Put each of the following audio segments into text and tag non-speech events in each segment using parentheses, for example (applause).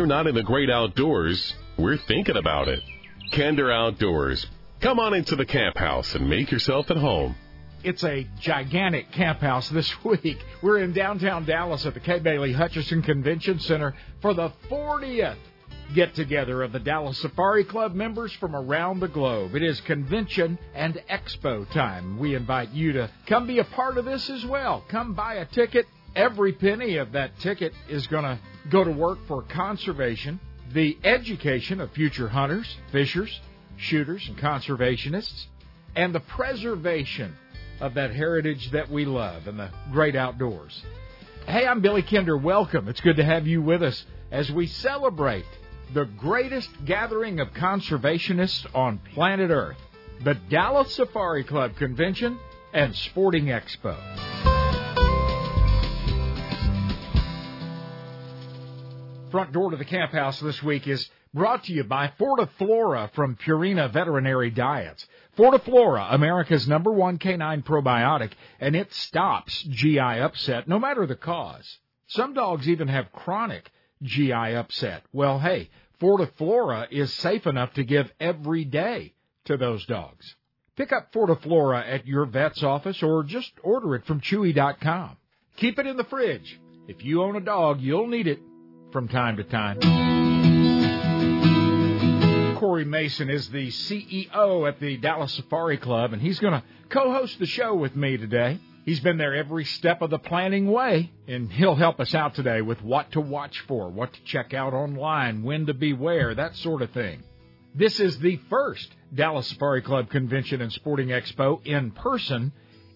we're not in the great outdoors, we're thinking about it. Kinder Outdoors. Come on into the camp house and make yourself at home. It's a gigantic camp house this (laughs) week. We're in downtown Dallas at the Kay Bailey Hutchison Convention Center for the 40th get together of the Dallas Safari Club members from around the globe. It is convention and expo time. We invite you to come be a part of this as well. Come buy a ticket. Every penny of that ticket is going to go to work for conservation, the education of future hunters, fishers, shooters, and conservationists, and the preservation of that heritage that we love and the great outdoors. Hey, I'm Billy Kinder. Welcome. It's good to have you with us as we celebrate the greatest gathering of conservationists on planet Earth, the Dallas Safari Club Convention and Sporting Expo. Front door to the camp house this week is brought to you by Fortiflora from Purina Veterinary Diets. Fortiflora, America's number one canine probiotic, and it stops GI upset no matter the cause. Some dogs even have chronic GI upset. Well, hey, Fortiflora is safe enough to give every day to those dogs. Pick up Fortiflora at your vet's office or just order it from Chewy.com. Keep it in the fridge. If you own a dog, you'll need it from time to time. Corey Mason is the CEO at the Dallas Safari Club, and he's going to co host the show with me today. He's been there every step of the planning way, and he'll help us out today with what to watch for, what to check out online, when to beware, that sort of thing. This is the first Dallas Safari Club Convention and Sporting Expo in person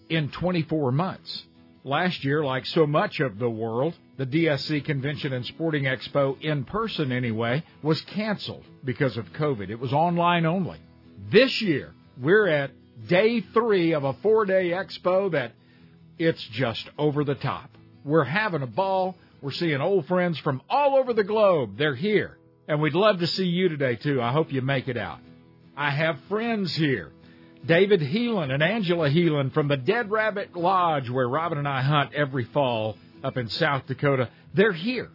in 24 months. Last year, like so much of the world, the DSC Convention and Sporting Expo, in person anyway, was canceled because of COVID. It was online only. This year, we're at day three of a four day expo that it's just over the top. We're having a ball. We're seeing old friends from all over the globe. They're here. And we'd love to see you today, too. I hope you make it out. I have friends here. David Heelan and Angela Heelan from the Dead Rabbit Lodge, where Robin and I hunt every fall up in South Dakota. They're here.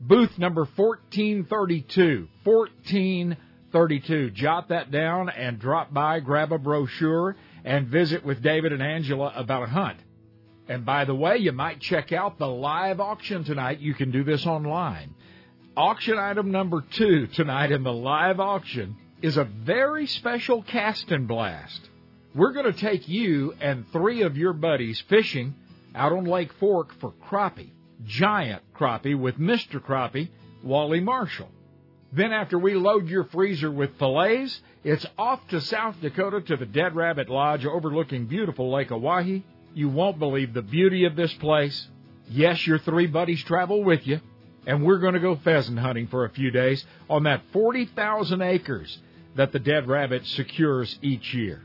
Booth number 1432. 1432. Jot that down and drop by, grab a brochure, and visit with David and Angela about a hunt. And by the way, you might check out the live auction tonight. You can do this online. Auction item number two tonight in the live auction is a very special cast and blast. We're going to take you and three of your buddies fishing out on Lake Fork for crappie, giant crappie with Mr. Crappie, Wally Marshall. Then after we load your freezer with fillets, it's off to South Dakota to the Dead Rabbit Lodge overlooking beautiful Lake Oahe you won't believe the beauty of this place. Yes, your three buddies travel with you, and we're going to go pheasant hunting for a few days on that 40,000 acres that the Dead Rabbit secures each year.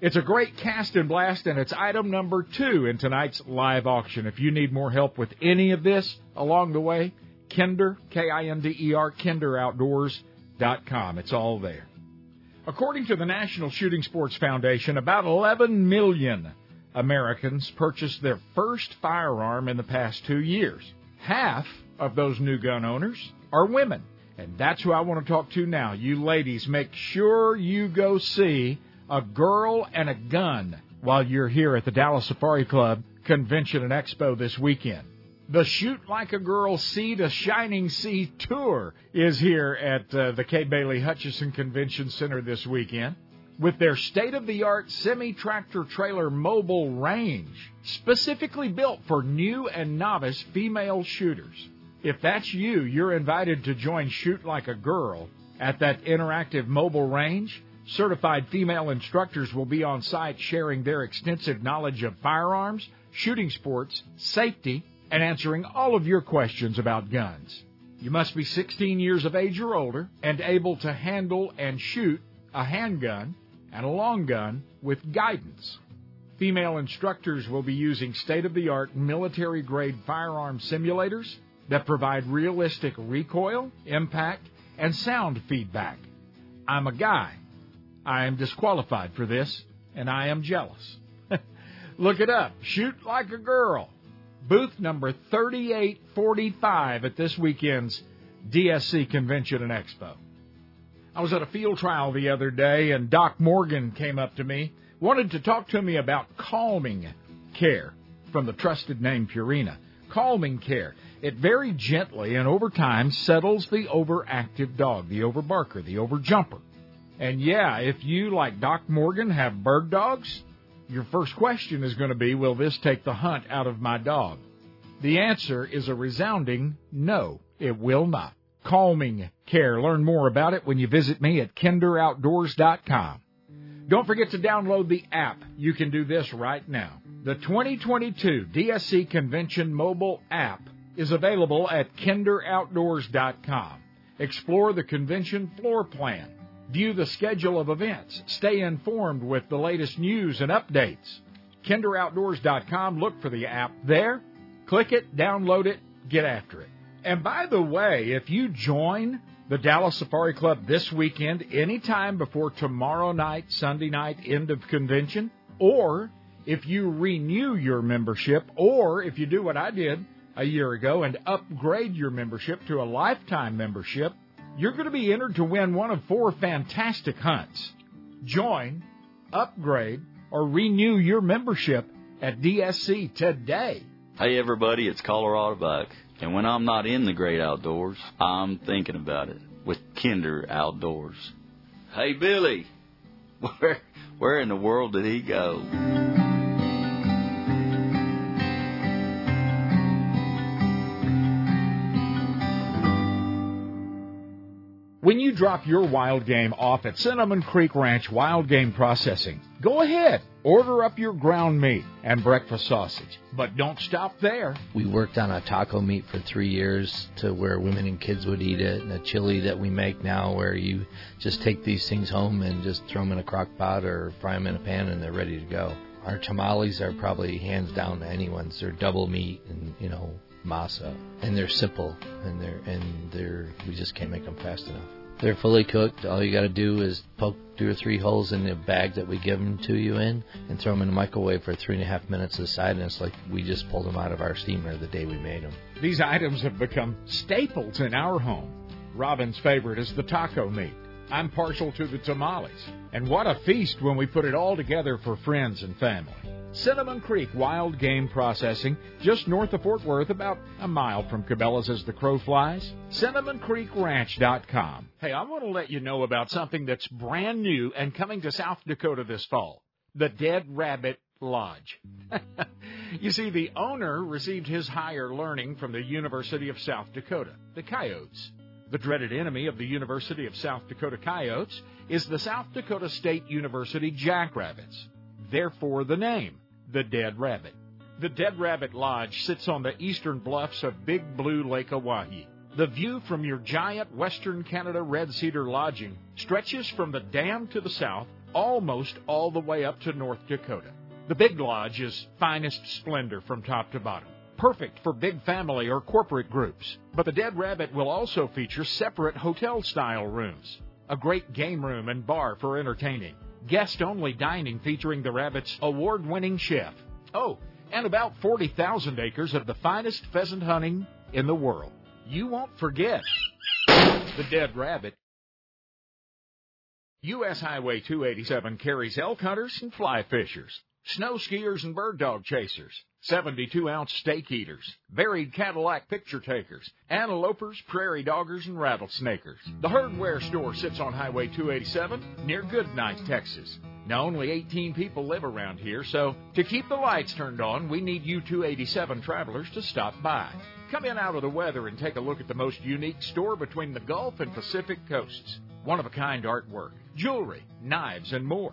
It's a great cast and blast, and it's item number two in tonight's live auction. If you need more help with any of this along the way, Kinder, K-I-N-D-E-R, KinderOutdoors.com. It's all there. According to the National Shooting Sports Foundation, about 11 million Americans purchased their first firearm in the past two years. Half of those new gun owners are women. And that's who I want to talk to now. You ladies, make sure you go see a girl and a gun while you're here at the Dallas Safari Club Convention and Expo this weekend. The Shoot Like a Girl See the Shining Sea tour is here at uh, the Kay Bailey Hutchison Convention Center this weekend with their state of the art semi tractor trailer mobile range, specifically built for new and novice female shooters. If that's you, you're invited to join Shoot Like a Girl at that interactive mobile range. Certified female instructors will be on site sharing their extensive knowledge of firearms, shooting sports, safety, and answering all of your questions about guns. You must be 16 years of age or older and able to handle and shoot a handgun and a long gun with guidance. Female instructors will be using state of the art military grade firearm simulators that provide realistic recoil, impact, and sound feedback. I'm a guy. I am disqualified for this, and I am jealous. (laughs) Look it up. Shoot like a girl. Booth number 3845 at this weekend's DSC Convention and Expo. I was at a field trial the other day, and Doc Morgan came up to me, wanted to talk to me about calming care from the trusted name Purina. Calming care. It very gently and over time settles the overactive dog, the overbarker, the overjumper. And yeah, if you, like Doc Morgan, have bird dogs, your first question is going to be, will this take the hunt out of my dog? The answer is a resounding no, it will not. Calming care. Learn more about it when you visit me at kinderoutdoors.com. Don't forget to download the app. You can do this right now. The 2022 DSC Convention mobile app is available at kinderoutdoors.com. Explore the convention floor plan. View the schedule of events. Stay informed with the latest news and updates. kinderoutdoors.com. Look for the app there. Click it, download it, get after it. And by the way, if you join the Dallas Safari Club this weekend, anytime before tomorrow night, Sunday night, end of convention, or if you renew your membership, or if you do what I did a year ago and upgrade your membership to a lifetime membership, you're going to be entered to win one of four fantastic hunts. Join, upgrade, or renew your membership at DSC today. Hey everybody, it's Colorado Buck. And when I'm not in the great outdoors, I'm thinking about it with Kinder Outdoors. Hey Billy, (laughs) where where in the world did he go? Drop your wild game off at Cinnamon Creek Ranch Wild Game Processing, go ahead, order up your ground meat and breakfast sausage. But don't stop there. We worked on a taco meat for three years to where women and kids would eat it, and a chili that we make now where you just take these things home and just throw them in a crock pot or fry them in a pan and they're ready to go. Our tamales are probably hands down to anyone's. They're double meat and, you know, masa, and they're simple, and they're and they're we just can't make them fast enough. They're fully cooked. All you got to do is poke two or three holes in the bag that we give them to you in, and throw them in the microwave for three and a half minutes aside, and it's like we just pulled them out of our steamer the day we made them. These items have become staples in our home. Robin's favorite is the taco meat. I'm partial to the tamales. And what a feast when we put it all together for friends and family. Cinnamon Creek Wild Game Processing, just north of Fort Worth, about a mile from Cabela's as the crow flies. CinnamonCreekRanch.com. Hey, I want to let you know about something that's brand new and coming to South Dakota this fall. The Dead Rabbit Lodge. (laughs) you see, the owner received his higher learning from the University of South Dakota, the Coyotes. The dreaded enemy of the University of South Dakota Coyotes is the South Dakota State University Jackrabbits. Therefore, the name, the Dead Rabbit. The Dead Rabbit Lodge sits on the eastern bluffs of Big Blue Lake Oahe. The view from your giant Western Canada Red Cedar lodging stretches from the dam to the south almost all the way up to North Dakota. The Big Lodge is finest splendor from top to bottom perfect for big family or corporate groups. But the Dead Rabbit will also feature separate hotel style rooms, a great game room and bar for entertaining, guest only dining featuring the Rabbit's award winning chef. Oh, and about 40,000 acres of the finest pheasant hunting in the world. You won't forget the Dead Rabbit. U.S. Highway 287 carries elk hunters and fly fishers, snow skiers and bird dog chasers 72 ounce steak eaters, varied Cadillac picture takers, antelopers, prairie doggers, and rattlesnakers. The hardware store sits on Highway 287 near Goodnight, Texas. Now, only 18 people live around here, so to keep the lights turned on, we need you 287 travelers to stop by. Come in out of the weather and take a look at the most unique store between the Gulf and Pacific coasts. One of a kind artwork, jewelry, knives, and more.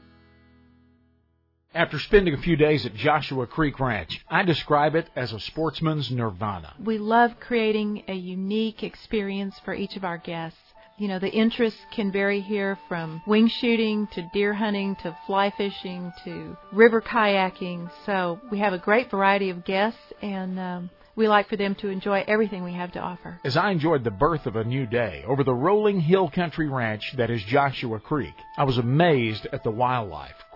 After spending a few days at Joshua Creek Ranch, I describe it as a sportsman's nirvana. We love creating a unique experience for each of our guests. You know, the interests can vary here from wing shooting to deer hunting to fly fishing to river kayaking. So we have a great variety of guests and um, we like for them to enjoy everything we have to offer. As I enjoyed the birth of a new day over the rolling hill country ranch that is Joshua Creek, I was amazed at the wildlife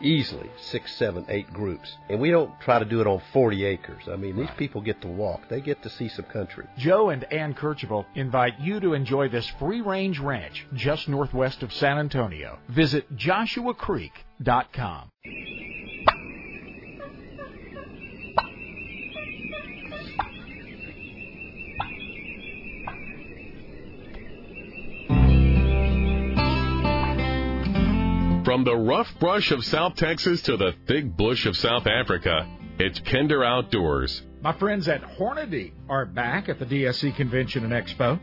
easily six, seven, eight groups. And we don't try to do it on 40 acres. I mean, these people get to walk. They get to see some country. Joe and Ann Kercheval invite you to enjoy this free-range ranch just northwest of San Antonio. Visit joshuacreek.com. From the rough brush of South Texas to the thick bush of South Africa, it's Kinder Outdoors. My friends at Hornady are back at the DSC Convention and Expo,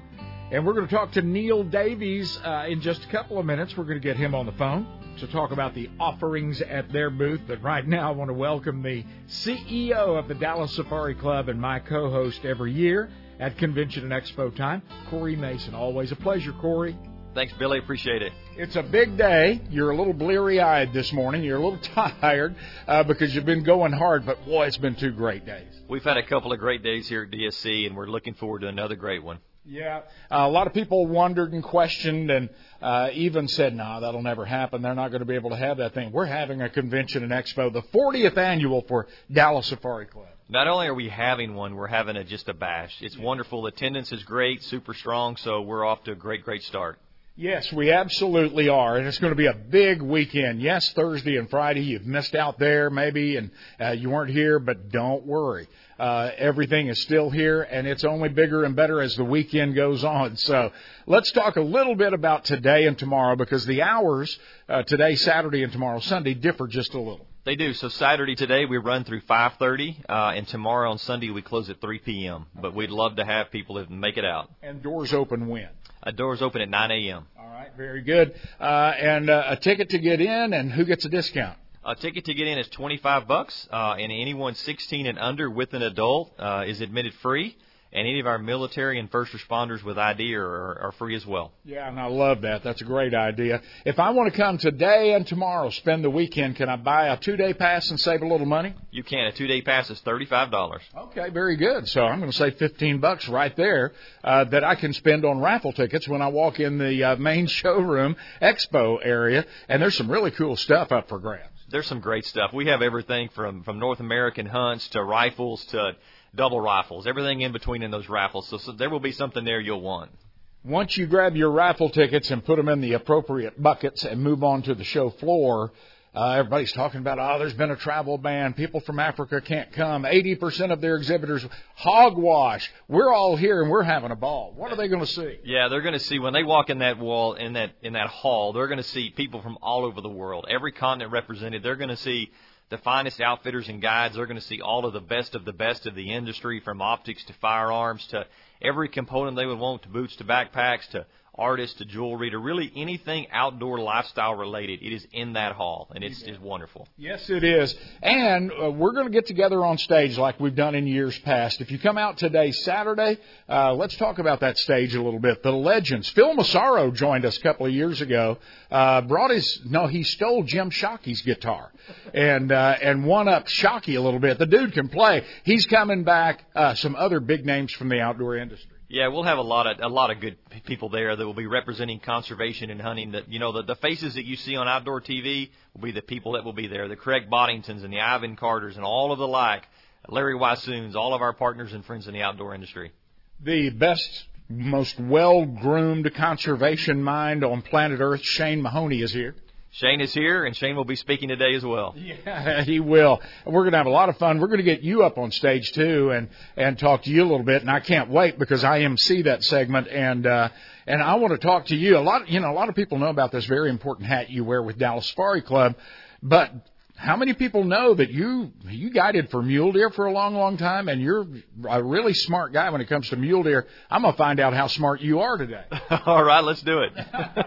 and we're going to talk to Neil Davies uh, in just a couple of minutes. We're going to get him on the phone to talk about the offerings at their booth. But right now, I want to welcome the CEO of the Dallas Safari Club and my co-host every year at Convention and Expo time, Corey Mason. Always a pleasure, Corey. Thanks, Billy. Appreciate it. It's a big day. You're a little bleary eyed this morning. You're a little (laughs) tired uh, because you've been going hard, but boy, it's been two great days. We've had a couple of great days here at DSC, and we're looking forward to another great one. Yeah, uh, a lot of people wondered and questioned, and uh, even said, "No, nah, that'll never happen. They're not going to be able to have that thing." We're having a convention and expo, the 40th annual for Dallas Safari Club. Not only are we having one, we're having a, just a bash. It's yeah. wonderful. Attendance is great, super strong, so we're off to a great, great start. Yes, we absolutely are, and it's going to be a big weekend. Yes, Thursday and Friday, you've missed out there maybe, and uh, you weren't here, but don't worry. Uh, everything is still here, and it's only bigger and better as the weekend goes on. So let's talk a little bit about today and tomorrow because the hours uh, today, Saturday, and tomorrow, Sunday, differ just a little. They do. So Saturday today we run through 5:30, uh, and tomorrow on Sunday we close at 3 p.m. But we'd love to have people that make it out. And doors open when? Uh, doors open at 9 a.m. All right, very good. Uh, and uh, a ticket to get in, and who gets a discount? A ticket to get in is 25 bucks, uh, and anyone 16 and under with an adult uh, is admitted free and any of our military and first responders with ID are, are, free as well. Yeah, and I love that. That's a great idea. If I want to come today and tomorrow, spend the weekend, can I buy a two day pass and save a little money? You can. A two day pass is thirty five dollars. Okay, very good. So I'm going to save fifteen bucks right there uh, that I can spend on raffle tickets when I walk in the uh, main (laughs) showroom expo area, and there's some really cool stuff up for grabs. There's some great stuff. We have everything from from North American hunts to rifles to double rifles, everything in between in those raffles. So, so there will be something there you'll want. Once you grab your raffle tickets and put them in the appropriate buckets and move on to the show floor, uh, everybody's talking about, oh, there's been a travel ban. People from Africa can't come. 80% of their exhibitors, hogwash. We're all here and we're having a ball. What are they going to see? Yeah, they're going to see when they walk in that wall, in that, in that hall, they're going to see people from all over the world. Every continent represented. They're going to see the finest outfitters and guides. They're going to see all of the best of the best of the industry, from optics to firearms to every component they would want, to boots to backpacks to artists to jewelry to really anything outdoor lifestyle related. It is in that hall, and it's, it's wonderful. Yes, it is. And uh, we're going to get together on stage like we've done in years past. If you come out today, Saturday, uh, let's talk about that stage a little bit. The legends. Phil Massaro joined us a couple of years ago. Uh, brought his no, he stole Jim Shockey's guitar and uh, and won up Shockey a little bit. The dude can play. He's coming back. Uh, some other big names from the outdoor industry. Yeah, we'll have a lot of a lot of good people there that will be representing conservation and hunting. That you know the the faces that you see on outdoor TV will be the people that will be there. The Craig Boddingtons and the Ivan Carters and all of the like. Larry Weishuhns, all of our partners and friends in the outdoor industry. The best, most well groomed conservation mind on planet Earth, Shane Mahoney, is here. Shane is here, and Shane will be speaking today as well. (laughs) Yeah, he will. We're going to have a lot of fun. We're going to get you up on stage too, and and talk to you a little bit. And I can't wait because I MC that segment, and uh, and I want to talk to you. A lot, you know, a lot of people know about this very important hat you wear with Dallas Safari Club, but how many people know that you you guided for mule deer for a long, long time, and you're a really smart guy when it comes to mule deer? I'm gonna find out how smart you are today. (laughs) All right, let's do it.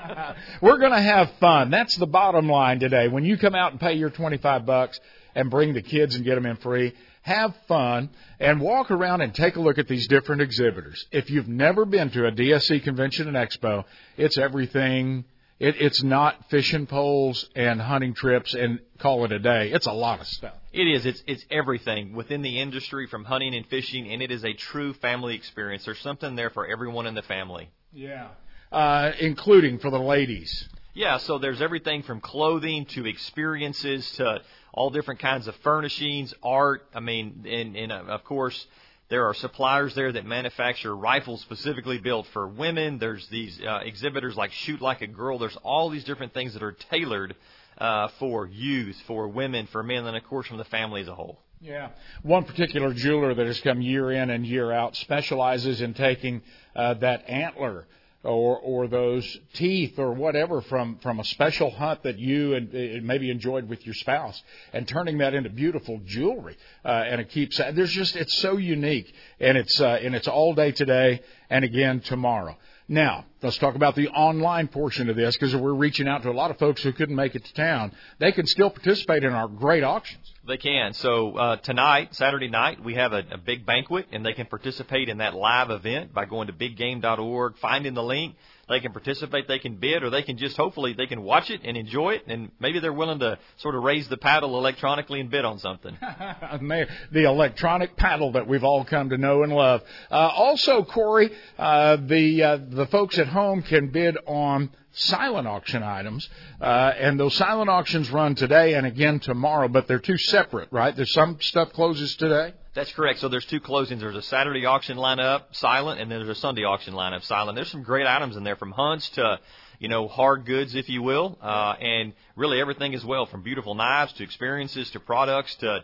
(laughs) We're gonna have fun. That's the bottom line today. When you come out and pay your 25 bucks and bring the kids and get them in free, have fun and walk around and take a look at these different exhibitors. If you've never been to a DSC convention and expo, it's everything it, it's not fishing poles and hunting trips and call it a day. It's a lot of stuff. It is. It's it's everything within the industry from hunting and fishing, and it is a true family experience. There's something there for everyone in the family. Yeah, uh, including for the ladies. Yeah, so there's everything from clothing to experiences to all different kinds of furnishings, art. I mean, and, and uh, of course, there are suppliers there that manufacture rifles specifically built for women. There's these uh, exhibitors like Shoot Like a Girl. There's all these different things that are tailored uh, for youth, for women, for men, and of course from the family as a whole. Yeah. One particular jeweler that has come year in and year out specializes in taking uh, that antler or or those teeth or whatever from from a special hunt that you and uh, maybe enjoyed with your spouse and turning that into beautiful jewelry uh, and it keeps there's just it's so unique and it's uh, and it's all day today and again tomorrow now, let's talk about the online portion of this because we're reaching out to a lot of folks who couldn't make it to town. They can still participate in our great auctions. They can. So uh, tonight, Saturday night, we have a, a big banquet, and they can participate in that live event by going to biggame.org, finding the link, they can participate, they can bid, or they can just hopefully they can watch it and enjoy it, and maybe they're willing to sort of raise the paddle electronically and bid on something. (laughs) the electronic paddle that we've all come to know and love. Uh, also, Corey, uh, the uh, the folks at home can bid on silent auction items, uh, and those silent auctions run today and again tomorrow, but they're two separate, right? There's some stuff closes today. That's correct. So there's two closings. There's a Saturday auction lineup, silent, and then there's a Sunday auction lineup, silent. There's some great items in there from hunts to, you know, hard goods, if you will, uh, and really everything as well, from beautiful knives to experiences to products to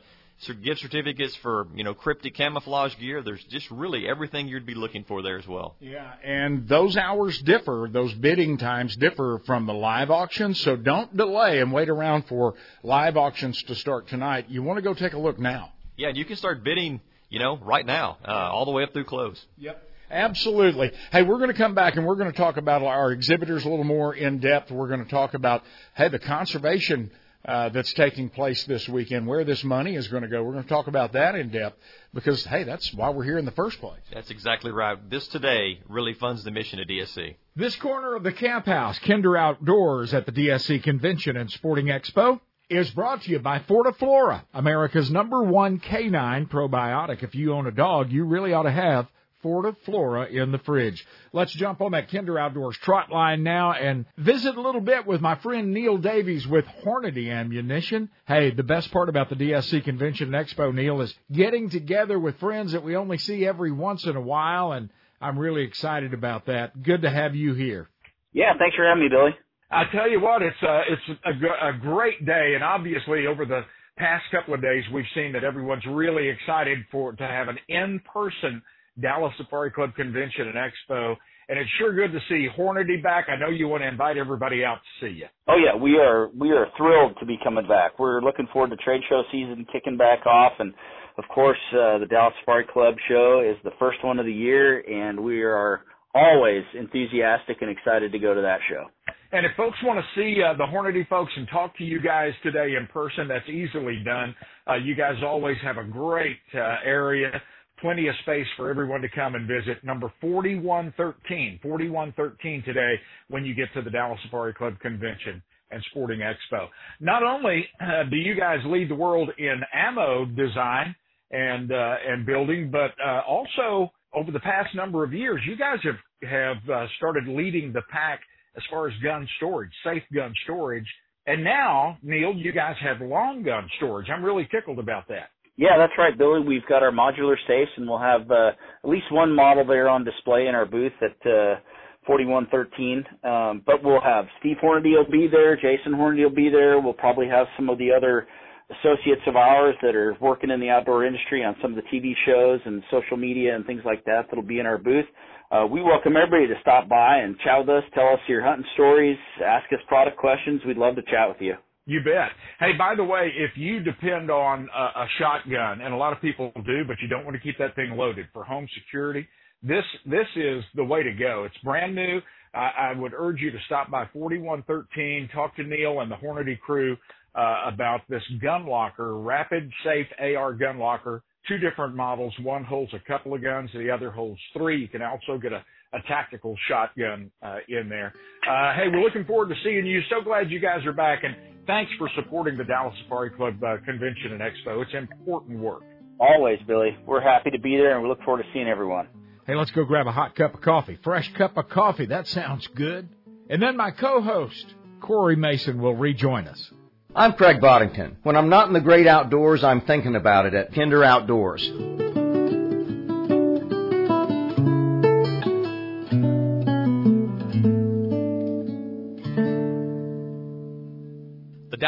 gift certificates for you know cryptic camouflage gear. There's just really everything you'd be looking for there as well. Yeah, and those hours differ. Those bidding times differ from the live auctions. So don't delay and wait around for live auctions to start tonight. You want to go take a look now. Yeah, and you can start bidding, you know, right now, uh, all the way up through close. Yep. Absolutely. Hey, we're going to come back and we're going to talk about our exhibitors a little more in depth. We're going to talk about, hey, the conservation uh, that's taking place this weekend, where this money is going to go. We're going to talk about that in depth because, hey, that's why we're here in the first place. That's exactly right. This today really funds the mission of DSC. This corner of the camp house, Kinder Outdoors at the DSC Convention and Sporting Expo, is brought to you by Fortiflora, America's number one canine probiotic. If you own a dog, you really ought to have Fortiflora in the fridge. Let's jump on that Kinder Outdoors trot line now and visit a little bit with my friend Neil Davies with Hornady Ammunition. Hey, the best part about the DSC Convention and Expo, Neil, is getting together with friends that we only see every once in a while, and I'm really excited about that. Good to have you here. Yeah, thanks for having me, Billy. I tell you what, it's a, it's a, a great day, and obviously over the past couple of days, we've seen that everyone's really excited for to have an in-person Dallas Safari Club convention and expo. And it's sure good to see Hornady back. I know you want to invite everybody out to see you. Oh yeah, we are we are thrilled to be coming back. We're looking forward to trade show season kicking back off, and of course uh, the Dallas Safari Club show is the first one of the year, and we are always enthusiastic and excited to go to that show. And if folks want to see uh, the Hornady folks and talk to you guys today in person, that's easily done. Uh, you guys always have a great uh, area, plenty of space for everyone to come and visit. Number 4113, 4113 today when you get to the Dallas Safari Club Convention and Sporting Expo. Not only uh, do you guys lead the world in ammo design and uh, and building, but uh, also over the past number of years, you guys have have uh, started leading the pack as far as gun storage, safe gun storage. And now, Neil, you guys have long gun storage. I'm really tickled about that. Yeah, that's right, Billy. We've got our modular safes, and we'll have uh, at least one model there on display in our booth at uh, 4113. Um, but we'll have Steve Hornady will be there, Jason Hornady will be there. We'll probably have some of the other associates of ours that are working in the outdoor industry on some of the TV shows and social media and things like that that'll be in our booth. Uh, we welcome everybody to stop by and chat with us, tell us your hunting stories, ask us product questions. We'd love to chat with you. You bet. Hey, by the way, if you depend on a, a shotgun, and a lot of people do, but you don't want to keep that thing loaded for home security, this this is the way to go. It's brand new. I, I would urge you to stop by 4113, talk to Neil and the Hornady crew uh, about this gun locker, rapid safe AR gun locker. Two different models. One holds a couple of guns, the other holds three. You can also get a a tactical shotgun uh, in there. Uh, hey, we're looking forward to seeing you. So glad you guys are back, and thanks for supporting the Dallas Safari Club uh, convention and expo. It's important work. Always, Billy. We're happy to be there, and we look forward to seeing everyone. Hey, let's go grab a hot cup of coffee. Fresh cup of coffee. That sounds good. And then my co-host, Corey Mason, will rejoin us. I'm Craig Boddington. When I'm not in the great outdoors, I'm thinking about it at Kinder Outdoors.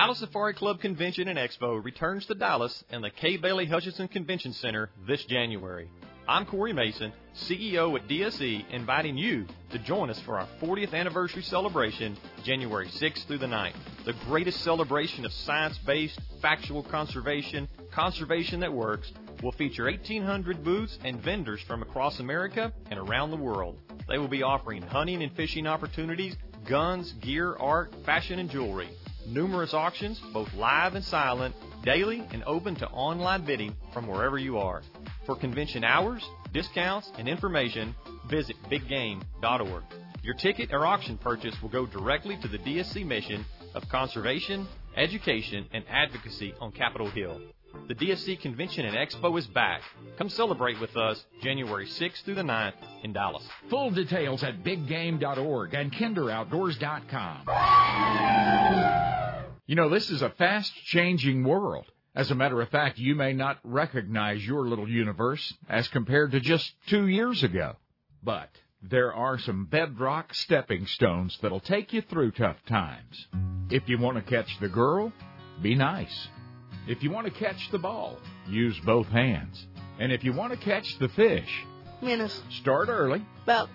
Dallas Safari Club Convention and Expo returns to Dallas and the Kay Bailey Hutchison Convention Center this January. I'm Corey Mason, CEO at DSC, inviting you to join us for our 40th anniversary celebration, January 6th through the 9th. The greatest celebration of science based, factual conservation, conservation that works, will feature 1,800 booths and vendors from across America and around the world. They will be offering hunting and fishing opportunities, guns, gear, art, fashion, and jewelry. Numerous auctions, both live and silent, daily and open to online bidding from wherever you are. For convention hours, discounts, and information, visit biggame.org. Your ticket or auction purchase will go directly to the DSC mission of conservation, education, and advocacy on Capitol Hill. The DSC Convention and Expo is back. Come celebrate with us January 6th through the 9th in Dallas. Full details at biggame.org and kinderoutdoors.com. You know, this is a fast changing world. As a matter of fact, you may not recognize your little universe as compared to just two years ago. But there are some bedrock stepping stones that'll take you through tough times. If you want to catch the girl, be nice. If you want to catch the ball, use both hands. And if you want to catch the fish, minutes. Start early. About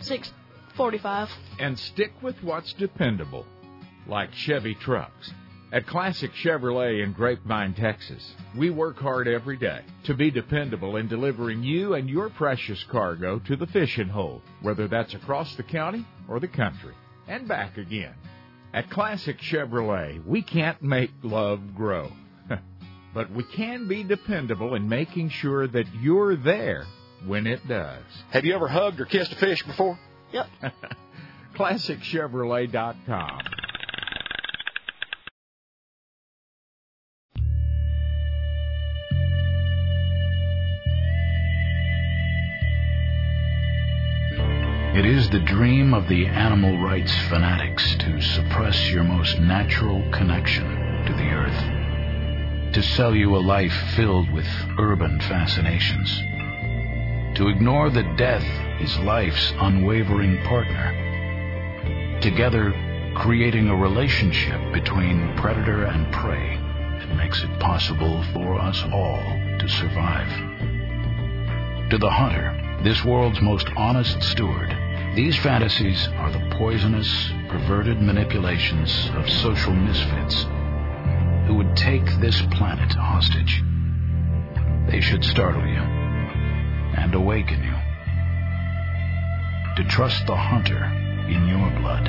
6:45. And stick with what's dependable, like Chevy trucks. At Classic Chevrolet in Grapevine, Texas, we work hard every day to be dependable in delivering you and your precious cargo to the fishing hole, whether that's across the county or the country, and back again. At Classic Chevrolet, we can't make love grow, but we can be dependable in making sure that you're there when it does. Have you ever hugged or kissed a fish before? Yep. (laughs) ClassicChevrolet.com. It is the dream of the animal rights fanatics to suppress your most natural connection to the earth, to sell you a life filled with urban fascinations, to ignore that death is life's unwavering partner, together creating a relationship between predator and prey that makes it possible for us all to survive. To the hunter, this world's most honest steward, these fantasies are the poisonous, perverted manipulations of social misfits who would take this planet hostage. They should startle you and awaken you to trust the hunter in your blood.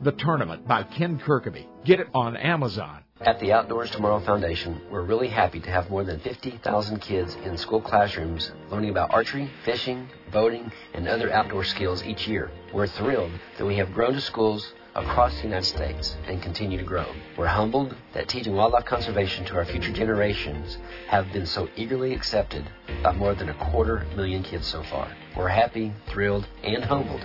The Tournament by Ken Kirkaby. Get it on Amazon. At the Outdoors Tomorrow Foundation, we're really happy to have more than 50,000 kids in school classrooms learning about archery, fishing, boating, and other outdoor skills each year. We're thrilled that we have grown to schools across the United States and continue to grow. We're humbled that teaching wildlife conservation to our future generations have been so eagerly accepted by more than a quarter million kids so far. We're happy, thrilled, and humbled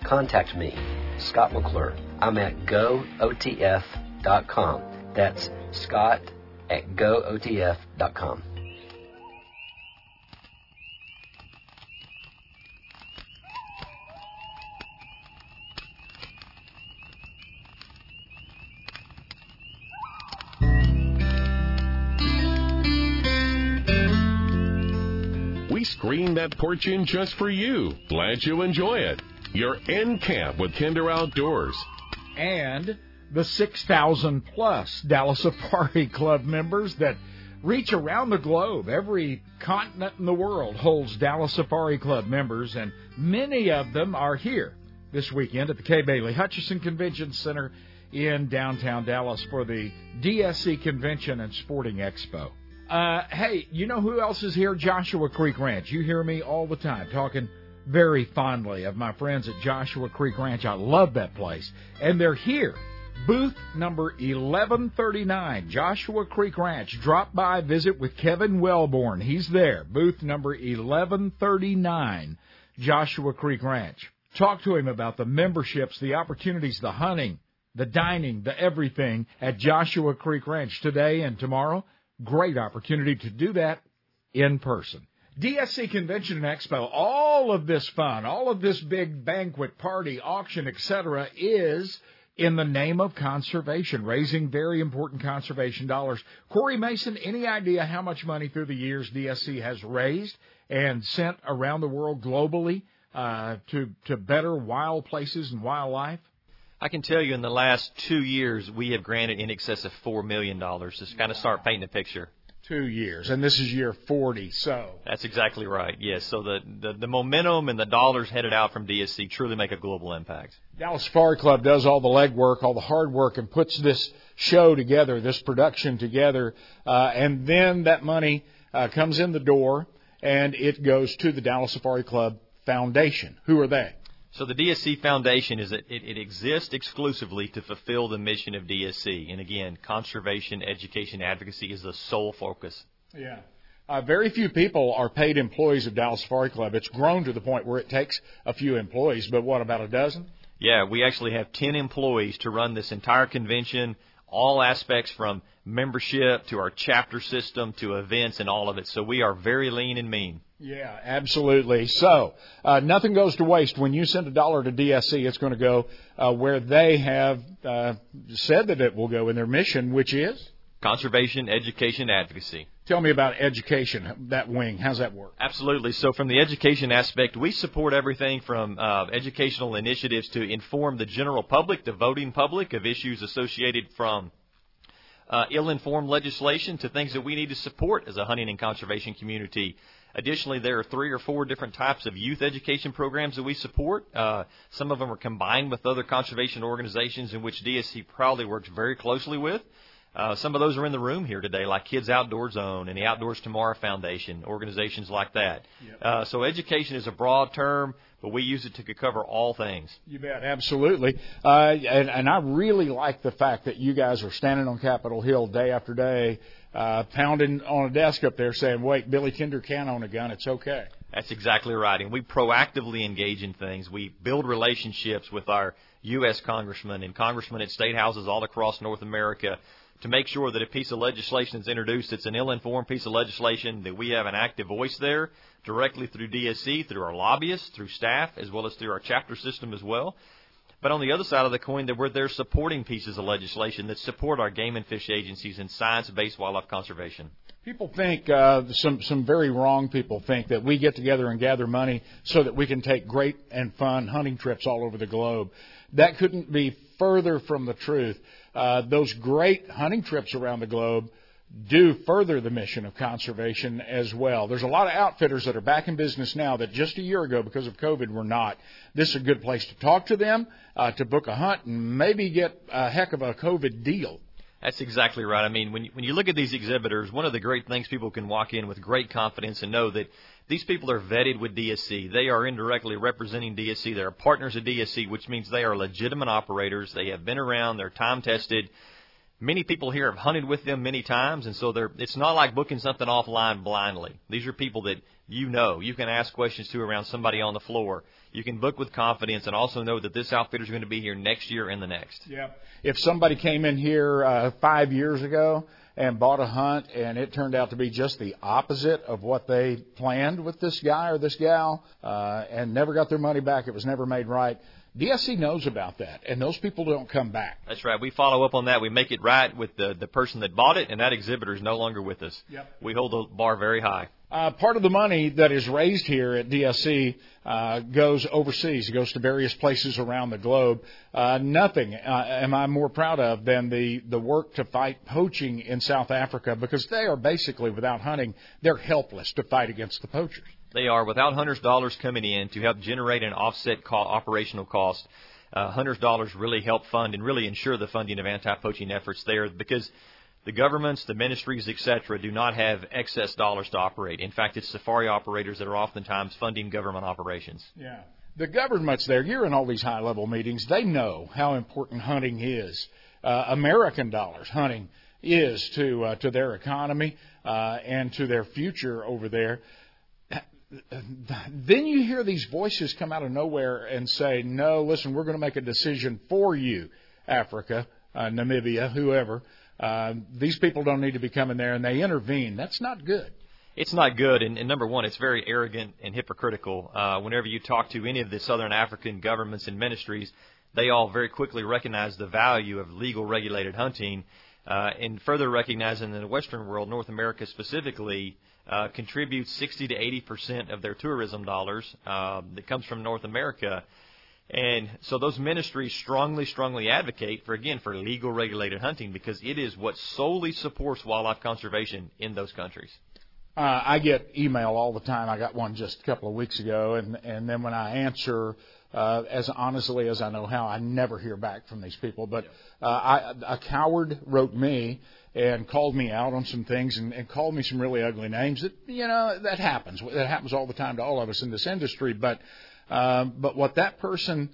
contact me, Scott McClure. I'm at gootf.com. That's Scott at gootf.com. We screened that porch in just for you. Glad you enjoy it. You're in camp with Kinder Outdoors. And the 6,000 plus Dallas (laughs) Safari Club members that reach around the globe. Every continent in the world holds Dallas Safari Club members, and many of them are here this weekend at the Kay Bailey Hutchison Convention Center in downtown Dallas for the DSC Convention and Sporting Expo. Uh, hey, you know who else is here? Joshua Creek Ranch. You hear me all the time talking very fondly of my friends at Joshua Creek Ranch. I love that place. And they're here. Booth number 1139, Joshua Creek Ranch. Drop by, visit with Kevin Wellborn. He's there. Booth number 1139, Joshua Creek Ranch. Talk to him about the memberships, the opportunities, the hunting, the dining, the everything at Joshua Creek Ranch today and tomorrow. Great opportunity to do that in person. DSC Convention and Expo, all of this fun, all of this big banquet, party, auction, etc., is in the name of conservation, raising very important conservation dollars. Corey Mason, any idea how much money through the years DSC has raised and sent around the world globally uh, to to better wild places and wildlife? I can tell you in the last two years we have granted in excess of four million dollars to kind of start painting a picture. Two years, and this is year forty. So that's exactly right. Yes. So the, the the momentum and the dollars headed out from DSC truly make a global impact. Dallas Safari Club does all the legwork, all the hard work, and puts this show together, this production together, uh, and then that money uh, comes in the door and it goes to the Dallas Safari Club Foundation. Who are they? So the DSC Foundation is it, it, exists exclusively to fulfill the mission of DSC, and again, conservation, education, advocacy is the sole focus. Yeah. Uh, very few people are paid employees of Dallas Safari Club. It's grown to the point where it takes a few employees, but what about a dozen? Yeah, we actually have 10 employees to run this entire convention, all aspects from membership to our chapter system to events and all of it. So we are very lean and mean. Yeah, absolutely. So uh, nothing goes to waste when you send a dollar to DSC. It's going to go uh, where they have uh, said that it will go in their mission, which is conservation, education, advocacy. Tell me about education, that wing. How's that work? Absolutely. So, from the education aspect, we support everything from uh, educational initiatives to inform the general public, the voting public, of issues associated from uh, ill-informed legislation to things that we need to support as a hunting and conservation community. Additionally, there are three or four different types of youth education programs that we support. Uh, some of them are combined with other conservation organizations in which DSC proudly works very closely with. Uh, some of those are in the room here today, like Kids Outdoor Zone and the Outdoors Tomorrow Foundation, organizations like that. Yep. Uh, so education is a broad term, but we use it to cover all things. You bet, absolutely. Uh, and, and I really like the fact that you guys are standing on Capitol Hill day after day, uh, pounding on a desk up there saying, wait, Billy Kinder can own a gun. It's okay. That's exactly right. And we proactively engage in things. We build relationships with our U.S. congressmen and congressmen at state houses all across North America to make sure that a piece of legislation is introduced it's an ill-informed piece of legislation that we have an active voice there directly through DSC, through our lobbyists, through staff, as well as through our chapter system as well. But on the other side of the coin, there were there supporting pieces of legislation that support our game and fish agencies and science-based wildlife conservation. People think uh, some some very wrong people think that we get together and gather money so that we can take great and fun hunting trips all over the globe. That couldn't be further from the truth. Uh, those great hunting trips around the globe do further the mission of conservation as well. There's a lot of outfitters that are back in business now that just a year ago, because of COVID, were not. This is a good place to talk to them, uh, to book a hunt, and maybe get a heck of a COVID deal. That's exactly right. I mean, when you, when you look at these exhibitors, one of the great things people can walk in with great confidence and know that these people are vetted with DSC. They are indirectly representing DSC. They're partners of DSC, which means they are legitimate operators. They have been around. They're time tested. Many people here have hunted with them many times, and so they're, it's not like booking something offline blindly. These are people that you know. You can ask questions to around somebody on the floor. You can book with confidence and also know that this outfitter is going to be here next year and the next. Yeah. If somebody came in here uh, five years ago and bought a hunt and it turned out to be just the opposite of what they planned with this guy or this gal uh, and never got their money back, it was never made right DSC knows about that, and those people don't come back. That's right. We follow up on that. We make it right with the the person that bought it, and that exhibitor is no longer with us. Yep. We hold the bar very high. Uh, part of the money that is raised here at DSC uh, goes overseas. It goes to various places around the globe. Uh, nothing uh, am I more proud of than the, the work to fight poaching in South Africa because they are basically, without hunting, they're helpless to fight against the poachers. They are without hunters' dollars coming in to help generate an offset co- operational cost. Uh, hunters' dollars really help fund and really ensure the funding of anti-poaching efforts there because the governments, the ministries, etc., do not have excess dollars to operate. In fact, it's safari operators that are oftentimes funding government operations. Yeah. The governments there, you're in all these high level meetings, they know how important hunting is. Uh, American dollars, hunting is to uh, to their economy uh, and to their future over there then you hear these voices come out of nowhere and say, "No, listen, we're going to make a decision for you, Africa, uh, Namibia, whoever. Uh, these people don't need to be coming there," and they intervene. That's not good. It's not good, and, and number one, it's very arrogant and hypocritical. Uh, whenever you talk to any of the Southern African governments and ministries, they all very quickly recognize the value of legal regulated hunting, uh, and further recognizing in the Western world, North America specifically, uh, contributes 60 to 80 percent of their tourism dollars uh, that comes from North America. And so those ministries strongly, strongly advocate for, again, for legal regulated hunting because it is what solely supports wildlife conservation in those countries. Uh, I get email all the time. I got one just a couple of weeks ago, and and then when I answer uh, as honestly as I know how, I never hear back from these people. But uh, I, a coward wrote me and called me out on some things and, and called me some really ugly names. That you know that happens. That happens all the time to all of us in this industry. But um, but what that person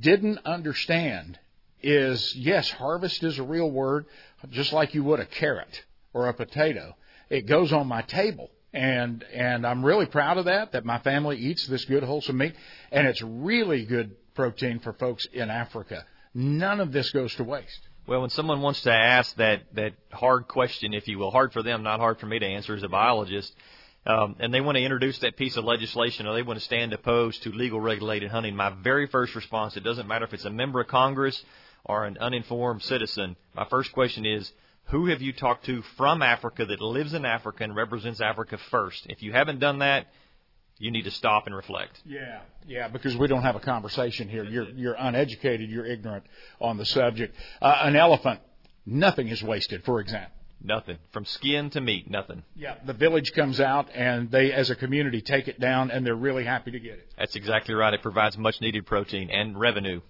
didn't understand is yes, harvest is a real word, just like you would a carrot or a potato. It goes on my table. And and I'm really proud of that that my family eats this good wholesome meat and it's really good protein for folks in Africa. None of this goes to waste. Well, when someone wants to ask that that hard question, if you will, hard for them, not hard for me to answer as a biologist, um, and they want to introduce that piece of legislation or they want to stand opposed to legal regulated hunting, my very first response, it doesn't matter if it's a member of Congress or an uninformed citizen, my first question is, who have you talked to from Africa that lives in Africa and represents Africa first? If you haven't done that, you need to stop and reflect. Yeah, yeah, because we don't have a conversation here. You're you're uneducated. You're ignorant on the subject. Uh, an elephant, nothing is wasted. For example. Nothing from skin to meat, nothing. Yeah, the village comes out and they, as a community, take it down, and they're really happy to get it. That's exactly right. It provides much needed protein and revenue.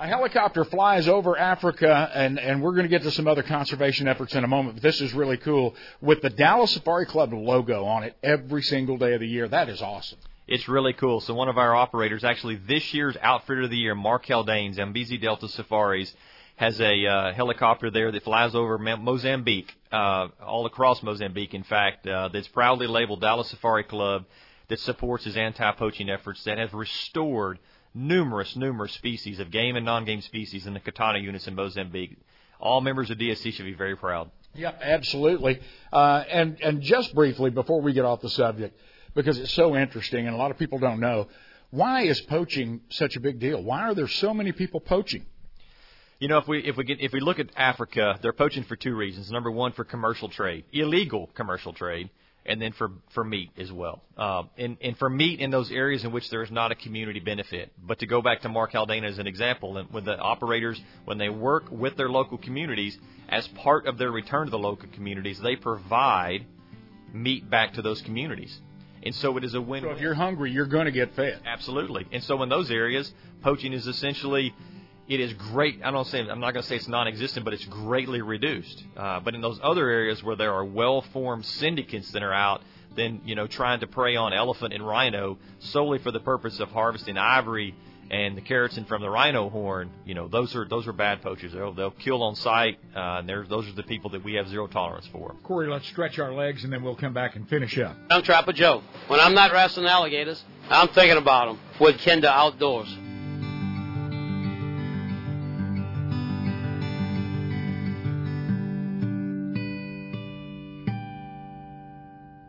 A helicopter flies over Africa, and, and we're going to get to some other conservation efforts in a moment, but this is really cool. With the Dallas Safari Club logo on it every single day of the year. That is awesome. It's really cool. So one of our operators, actually this year's Outfitter of the Year, Mark Haldanes, Zambezi Delta Safaris, has a uh, helicopter there that flies over Mozambique, uh, all across Mozambique, in fact, uh, that's proudly labeled Dallas Safari Club that supports his anti-poaching efforts that have restored – numerous, numerous species of game and non-game species in the Coutada units in Mozambique. All members of DSC should be very proud. Yep, absolutely. Uh, and and just briefly before we get off the subject, because it's so interesting and a lot of people don't know, Why is poaching such a big deal? Why are there so many people poaching? You know, if we if we get if we look at Africa, they're poaching for two reasons. Number one, for commercial trade, illegal commercial trade, and then for for meat as well. Uh, and and for meat in those areas in which there is not a community benefit. But to go back to Mark Haldane as an example, and when the operators when they work with their local communities as part of their return to the local communities, they provide meat back to those communities. And so it is a win. So if you're hungry, you're going to get fed. Absolutely. And so in those areas, poaching is essentially it is great. I don't say I'm not going to say it's non-existent, but it's greatly reduced. Uh, but in those other areas where there are well-formed syndicates that are out, then you know trying to prey on elephant and rhino solely for the purpose of harvesting ivory and the keratin from the rhino horn, you know those are those are bad poachers. They'll, they'll kill on sight, uh, and those are the people that we have zero tolerance for. Corey, let's stretch our legs and then we'll come back and finish up. I'm Trapper Joe. When I'm not wrestling alligators, I'm thinking about them with Kinder Outdoors.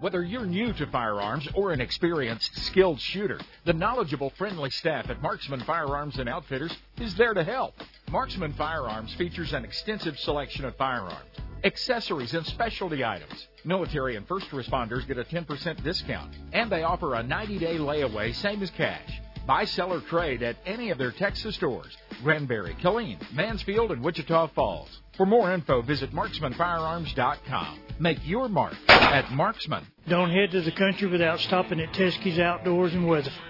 Whether you're new to firearms or an experienced, skilled shooter, the knowledgeable, friendly staff at Marksman Firearms and Outfitters is there to help. Marksman Firearms features an extensive selection of firearms, accessories, and specialty items. Military and first responders get a 10% discount, and they offer a 90 day layaway, same as cash. Buy, sell, or trade at any of their Texas stores Granbury, Killeen, Mansfield, and Wichita Falls. For more info, visit marksmanfirearms.com. Make your mark at Marksman. Don't head to the country without stopping at Teskey's Outdoors in Weatherford.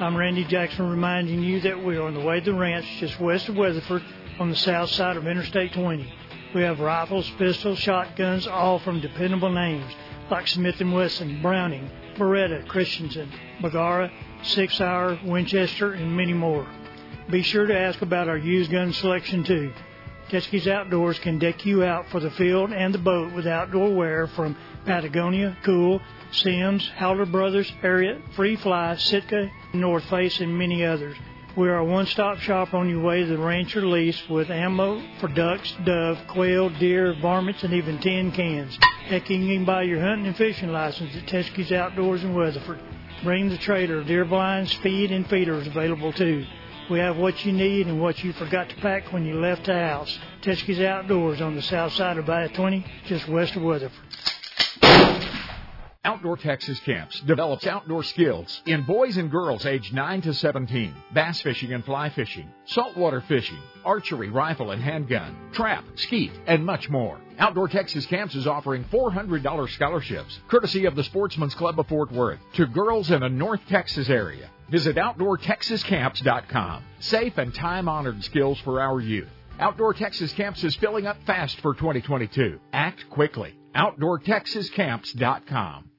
I'm Randy Jackson reminding you that we are on the way to the ranch just west of Weatherford on the south side of Interstate 20. We have rifles, pistols, shotguns, all from dependable names like Smith & Wesson, Browning, Beretta, Christensen, Bergara, Sig Sauer Winchester, and many more. Be sure to ask about our used gun selection too. Teskey's Outdoors can deck you out for the field and the boat with outdoor wear from Patagonia, Cool, Simms, Howler Brothers, Harriet, Free Fly, Sitka, North Face, and many others. We are a one-stop shop on your way to the ranch or lease with ammo for ducks, dove, quail, deer, varmints, and even tin cans. Heck, you can buy your hunting and fishing license at Teskey's Outdoors in Weatherford. Bring the trailer, deer blinds, feed, and feeders available too. We have what you need and what you forgot to pack when you left the house. Teskey's Outdoors on the south side of I 20, just west of Weatherford. Outdoor Texas Camps develops outdoor skills in boys and girls aged 9 to 17, bass fishing and fly fishing, saltwater fishing, archery, rifle and handgun, trap, skeet, and much more. Outdoor Texas Camps is offering $400 scholarships, courtesy of the Sportsman's Club of Fort Worth, to girls in the North Texas area. Visit OutdoorTexasCamps.com. Safe and time honored skills for our youth. Outdoor Texas Camps is filling up fast for 2022. Act quickly. OutdoorTexasCamps.com.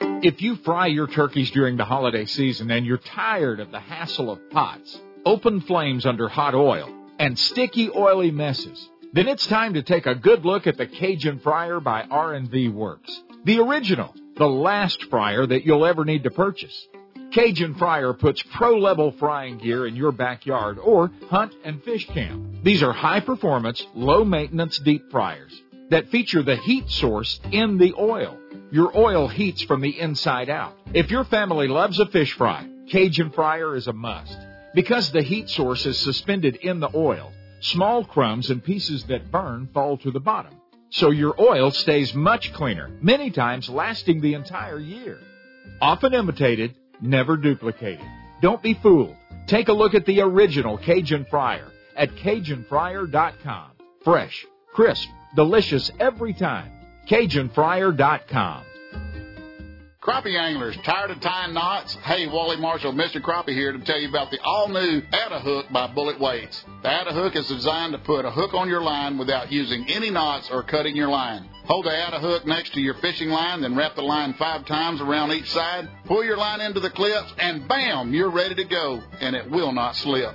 If you fry your turkeys during the holiday season and you're tired of the hassle of pots, open flames under hot oil, and sticky oily messes, then it's time to take a good look at the Cajun Fryer by R&V Works. The original, the last fryer that you'll ever need to purchase. Cajun Fryer puts pro-level frying gear in your backyard or hunt and fish camp. These are high-performance, low-maintenance deep fryers that feature the heat source in the oil. Your oil heats from the inside out. If your family loves a fish fry, Cajun Fryer is a must. Because the heat source is suspended in the oil, small crumbs and pieces that burn fall to the bottom. So your oil stays much cleaner, many times lasting the entire year. Often imitated, never duplicated. Don't be fooled. Take a look at the original Cajun Fryer at CajunFryer.com. Fresh, crisp, delicious every time. CajunFryer.com. Crappie anglers, tired of tying knots? Hey, Wally Marshall, Mr. Crappie here to tell you about the all-new Atta Hook by Bullet Weights. The Atta Hook is designed to put a hook on your line without using any knots or cutting your line. Hold the Atta Hook next to your fishing line, then wrap the line five times around each side. Pull your line into the clips, and bam, you're ready to go, and it will not slip.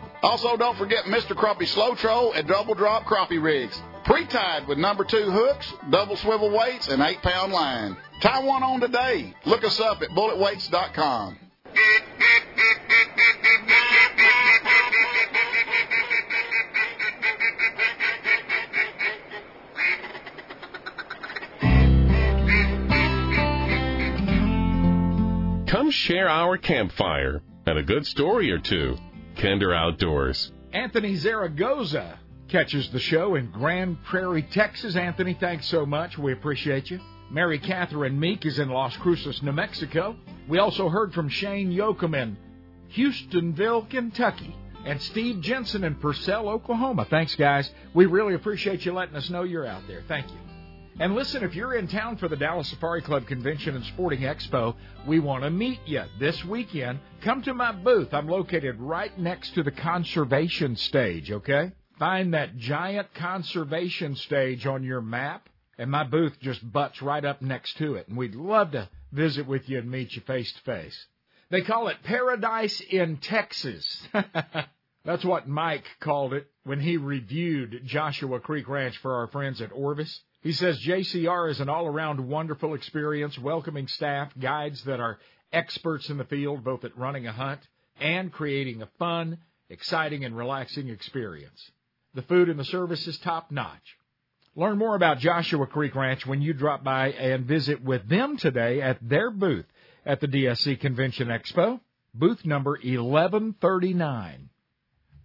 Also, don't forget Mr. Crappie Slow Troll and Double Drop Crappie rigs. Pre-tied with number two hooks, double swivel weights, and eight pound line. Tie one on today. Look us up at bulletweights.com. Come share our campfire and a good story or two. Kinder Outdoors. Anthony Zaragoza catches the show in Grand Prairie, Texas. Anthony, thanks so much. We appreciate you. Mary Catherine Meek is in Las Cruces, New Mexico. We also heard from Shane Yoakum in Hustonville, Kentucky, and Steve Jensen in Purcell, Oklahoma. Thanks, guys. We really appreciate you letting us know you're out there. Thank you. And listen, if you're in town for the Dallas Safari Club Convention and Sporting Expo, we want to meet you this weekend. Come to my booth. I'm located right next to the conservation stage, okay? Find that giant conservation stage on your map, and my booth just butts right up next to it. And we'd love to visit with you and meet you face to face. They call it Paradise in Texas. (laughs) That's what Mike called it when he reviewed Joshua Creek Ranch for our friends at Orvis. He says JCR is an all around wonderful experience, welcoming staff, guides that are experts in the field, both at running a hunt and creating a fun, exciting, and relaxing experience. The food and the service is top notch. Learn more about Joshua Creek Ranch when you drop by and visit with them today at their booth at the DSC Convention Expo, booth number 1139.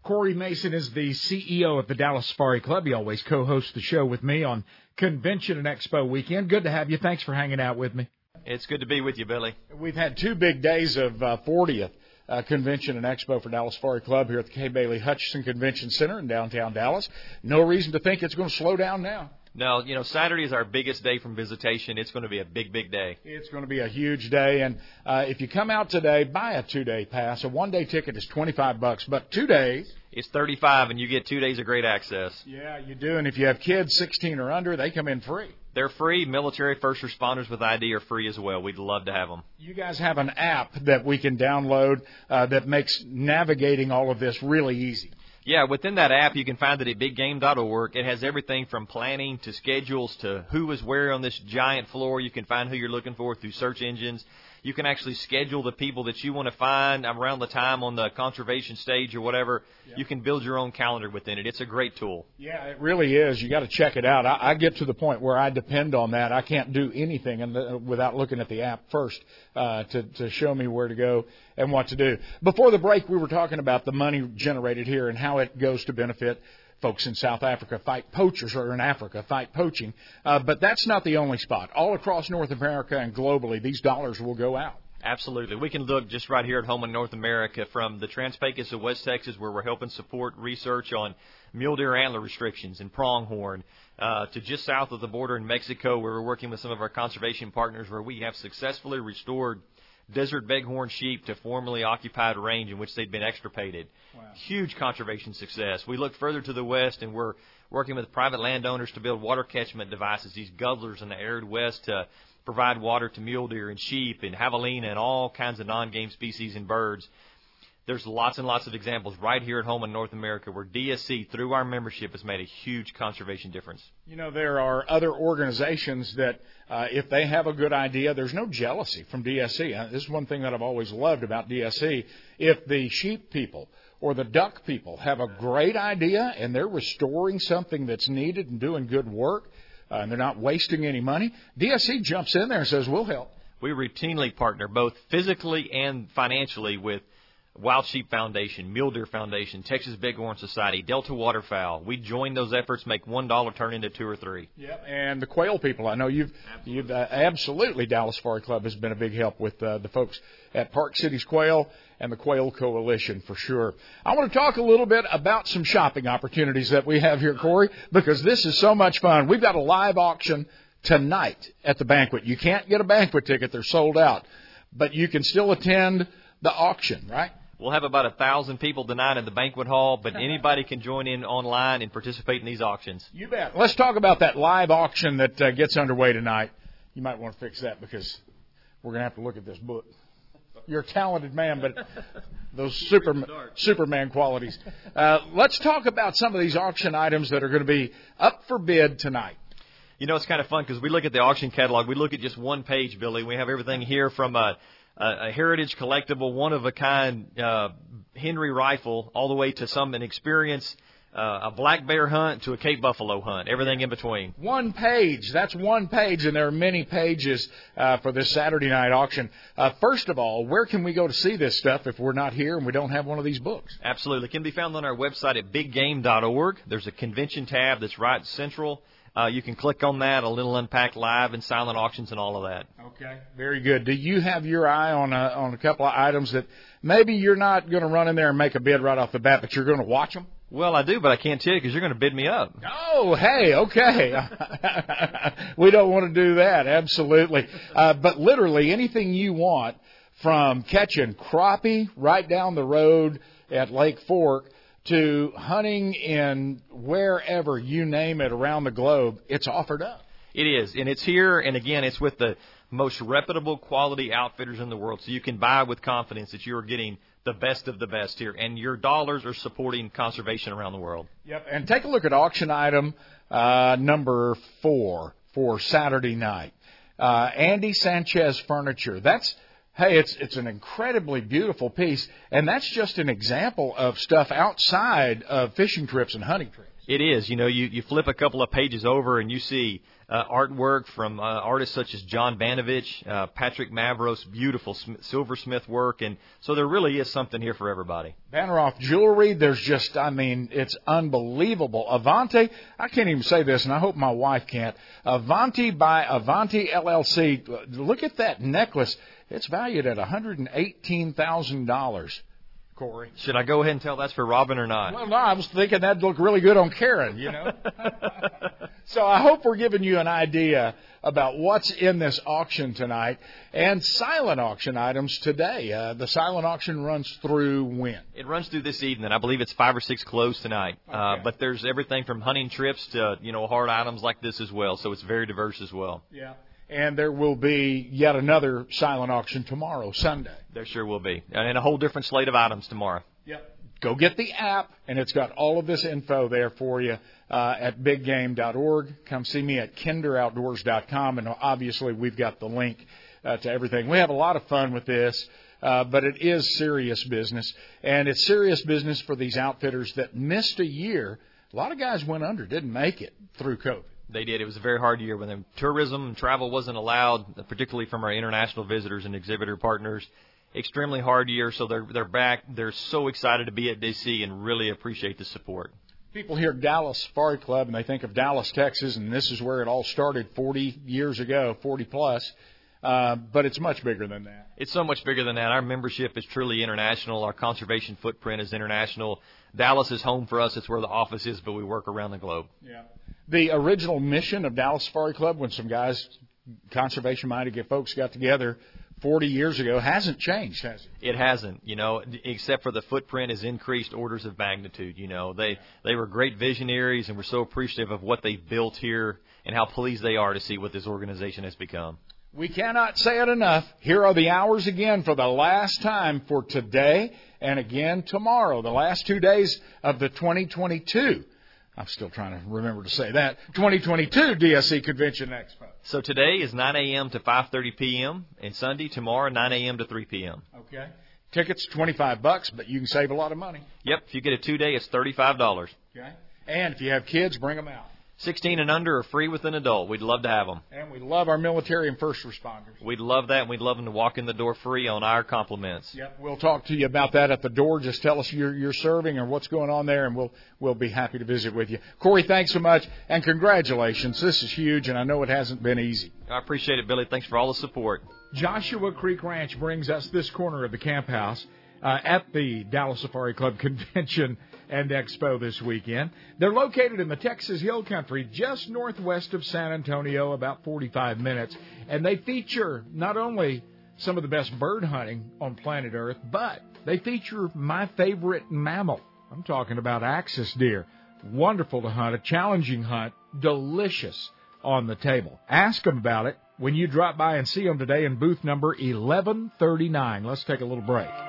Corey Mason is the CEO of the Dallas Safari Club. He always co-hosts the show with me on Convention and Expo weekend. Good to have you. Thanks for hanging out with me. It's good to be with you, Billy. We've had two big days of uh, 40th uh, Convention and Expo for Dallas Safari Club here at the Kay Bailey Hutchison Convention Center in downtown Dallas. No reason to think it's going to slow down now. No, you know, Saturday is our biggest day from visitation. It's going to be a big, big day. It's going to be a huge day, and uh, if you come out today, buy a two-day pass. A one-day ticket is twenty-five bucks, but two days it's thirty-five, and you get two days of great access. Yeah, you do, and if you have kids sixteen or under, they come in free. They're free. Military first responders with ID are free as well. We'd love to have them. You guys have an app that we can download uh, that makes navigating all of this really easy. Yeah, within that app, you can find it at biggame.org. It has everything from planning to schedules to who is where on this giant floor. You can find who you're looking for through search engines. You can actually schedule the people that you want to find around the time on the conservation stage or whatever. You can build your own calendar within it. It's a great tool. Yeah, it really is. You got to check it out. I, I get to the point where I depend on that. I can't do anything in without looking at the app first uh, to to show me where to go and what to do. Before the break, we were talking about the money generated here and how it goes to benefit folks in South Africa fight poachers, or in Africa fight poaching. Uh, but that's not the only spot. All across North America and globally, these dollars will go out. Absolutely. We can look just right here at home in North America from the Trans-Pecos of West Texas, where we're helping support research on mule deer antler restrictions and pronghorn, uh, to just south of the border in Mexico, where we're working with some of our conservation partners, where we have successfully restored – desert bighorn sheep to formerly occupied range in which they'd been extirpated. Wow. Huge conservation success. We look further to the west and we're working with private landowners to build water catchment devices, these guzzlers in the arid west to provide water to mule deer and sheep and javelina and all kinds of non-game species and birds there's lots and lots of examples right here at home in North America where DSC, through our membership, has made a huge conservation difference. You know, there are other organizations that, uh, if they have a good idea, there's no jealousy from DSC. Uh, this is one thing that I've always loved about DSC. If the sheep people or the duck people have a great idea and they're restoring something that's needed and doing good work, uh, and they're not wasting any money, DSC jumps in there and says, we'll help. We routinely partner both physically and financially with – Wild Sheep Foundation, Mule Deer Foundation, Texas Bighorn Society, Delta Waterfowl. We join those efforts, make one dollar turn into two or three. Yep, and the quail people. I know you've absolutely. you've uh, absolutely Dallas Safari Club has been a big help with uh, the folks at Park Cities Quail and the Quail Coalition for sure. I want to talk a little bit about some shopping opportunities that we have here, Corey, because this is so much fun. We've got a live auction tonight at the banquet. You can't get a banquet ticket; they're sold out, but you can still attend the auction, right? We'll have about a thousand people tonight in the banquet hall, but (laughs) anybody can join in online and participate in these auctions. You bet. Let's talk about that live auction that uh, gets underway tonight. You might want to fix that because we're going to have to look at this book. You're a talented man, but (laughs) those super, Superman qualities. Uh, let's talk about some of these auction items that are going to be up for bid tonight. You know, it's kind of fun because we look at the auction catalog. We look at just one page, Billy. We have everything here from a, a, a heritage collectible, one of a kind uh, Henry rifle, all the way to some an experience uh, a black bear hunt to a Cape buffalo hunt, everything in between. One page. That's one page, and there are many pages uh, for this Saturday night auction. Uh, first of all, where can we go to see this stuff if we're not here and we don't have one of these books? Absolutely. It can be found on our website at biggame.org. There's a convention tab that's right central. Uh, you can click on that, a little unpacked live and silent auctions and all of that. Okay, very good. Do you have your eye on a, on a couple of items that maybe you're not going to run in there and make a bid right off the bat, but you're going to watch them? Well, I do, but I can't tell you because you're going to bid me up. Oh, hey, okay. (laughs) we don't want to do that, absolutely. Uh, but literally anything you want from catching crappie right down the road at Lake Fork to hunting in wherever you name it around the globe, it's offered up. It is, and it's here, and again, it's with the most reputable quality outfitters in the world, so you can buy with confidence that you're getting the best of the best here, and your dollars are supporting conservation around the world. Yep, and take a look at auction item uh, number four for Saturday night. Uh, Andy Sanchez Furniture. That's hey, it's it's an incredibly beautiful piece, and that's just an example of stuff outside of fishing trips and hunting trips. It is. You know, you you flip a couple of pages over and you see uh, artwork from uh, artists such as John Banovich, uh, Patrick Mavros, beautiful sm- silversmith work, and so there really is something here for everybody. Banneroff jewelry, there's just, I mean, it's unbelievable. Avanti, I can't even say this, and I hope my wife can't. Avanti by Avanti LLC. Look at that necklace. It's valued at $118,000. Corey. Should I go ahead and tell that's for Robin or not? Well, no, I was thinking that'd look really good on Karen, you know. (laughs) so I hope we're giving you an idea about what's in this auction tonight and silent auction items today. Uh, the silent auction runs through when? It runs through this evening. I believe it's five or six closed tonight. Uh, okay. Uh, but there's everything from hunting trips to you know hard items like this as well. So it's very diverse as well. Yeah and there will be yet another silent auction tomorrow, Sunday. There sure will be, and a whole different slate of items tomorrow. Yep. Go get the app, and it's got all of this info there for you uh, at biggame.org. Come see me at kinderoutdoors.com, and obviously we've got the link uh, to everything. We have a lot of fun with this. Uh, but it is serious business, and it's serious business for these outfitters that missed a year. A lot of guys went under, didn't make it through COVID. They did. It was a very hard year when tourism and travel wasn't allowed, particularly from our international visitors and exhibitor partners. Extremely hard year, so they're they're back. They're so excited to be at DC and really appreciate the support. People hear Dallas Safari Club and they think of Dallas, Texas, and this is where it all started 40 years ago, 40 plus. Uh, but it's much bigger than that. It's so much bigger than that. Our membership is truly international. Our conservation footprint is international. Dallas is home for us. It's where the office is, but we work around the globe. Yeah the original mission of Dallas Safari Club when some guys, conservation minded folks got together 40 years ago hasn't changed, has it? It hasn't, you know, except for the footprint has increased orders of magnitude. You know, they they were great visionaries, and we're so appreciative of what they've built here and how pleased they are to see what this organization has become. We cannot say it enough. Here are the hours again for the last time for today and again tomorrow, the last two days of the 2022 I'm still trying to remember to say that. 2022 DSC Convention Expo. So today is 9 a.m. to 5:30 p.m. and Sunday tomorrow 9 a.m. to 3 p.m. Okay. Tickets 25 bucks, but you can save a lot of money. Yep. If you get a two day, it's $35. Okay. And if you have kids, bring them out. 16 and under are free with an adult. We'd love to have them. And we love our military and first responders. We'd love that, and we'd love them to walk in the door free on our compliments. Yep, we'll talk to you about that at the door. Just tell us you're, you're serving or what's going on there, and we'll we'll be happy to visit with you. Corey, thanks so much, and congratulations. This is huge, and I know it hasn't been easy. I appreciate it, Billy. Thanks for all the support. Joshua Creek Ranch brings us this corner of the camp house uh, at the Dallas Safari Club (laughs) convention and Expo this weekend. They're located in the Texas Hill Country, just northwest of San Antonio, about 45 minutes, and they feature not only some of the best bird hunting on planet Earth, but they feature my favorite mammal. I'm talking about axis deer. Wonderful to hunt, a challenging hunt, delicious on the table. Ask them about it when you drop by and see them today in booth number 1139. Let's take a little break.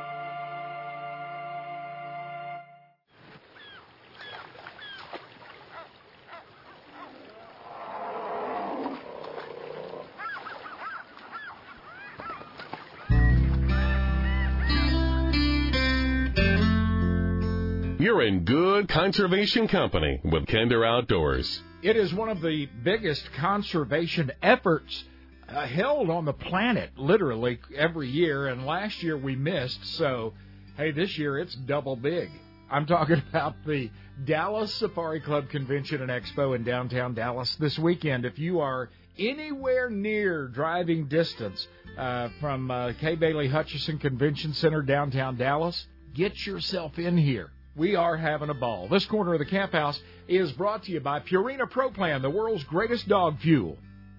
You're in good conservation company with Kinder Outdoors. It is one of the biggest conservation efforts uh, held on the planet, literally every year. And last year we missed, so hey, this year it's double big. I'm talking (laughs) about the Dallas Safari Club Convention and Expo in downtown Dallas this weekend. If you are anywhere near driving distance uh, from uh, Kay Bailey Hutchison Convention Center downtown Dallas, get yourself in here. We are having a ball. This corner of the camp house is brought to you by Purina Pro Plan, the world's greatest dog fuel.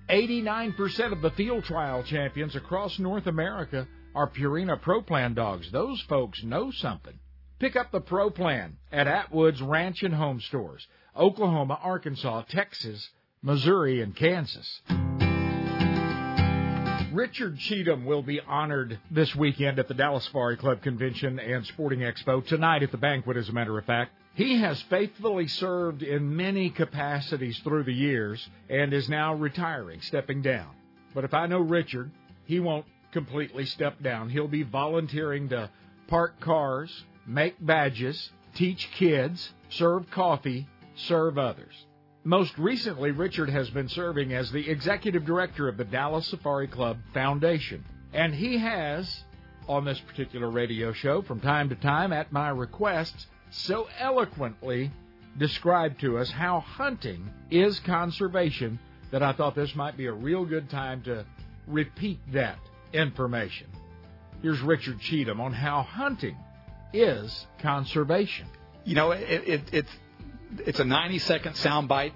89% of the field trial champions across North America are Purina Pro Plan dogs. Those folks know something. Pick up the Pro Plan at Atwood's Ranch and Home Stores, Oklahoma, Arkansas, Texas, Missouri, and Kansas. Richard Cheatham will be honored this weekend at the Dallas Safari Club Convention and Sporting Expo, tonight at the banquet, as a matter of fact. He has faithfully served in many capacities through the years and is now retiring, stepping down. But if I know Richard, he won't completely step down. He'll be volunteering to park cars, make badges, teach kids, serve coffee, serve others. Most recently, Richard has been serving as the executive director of the Dallas Safari Club Foundation. And he has, on this particular radio show, from time to time, at my request, so eloquently described to us how hunting is conservation that I thought this might be a real good time to repeat that information. Here's Richard Cheatham on how hunting is conservation. You know, it, it, it's it's a 90 second soundbite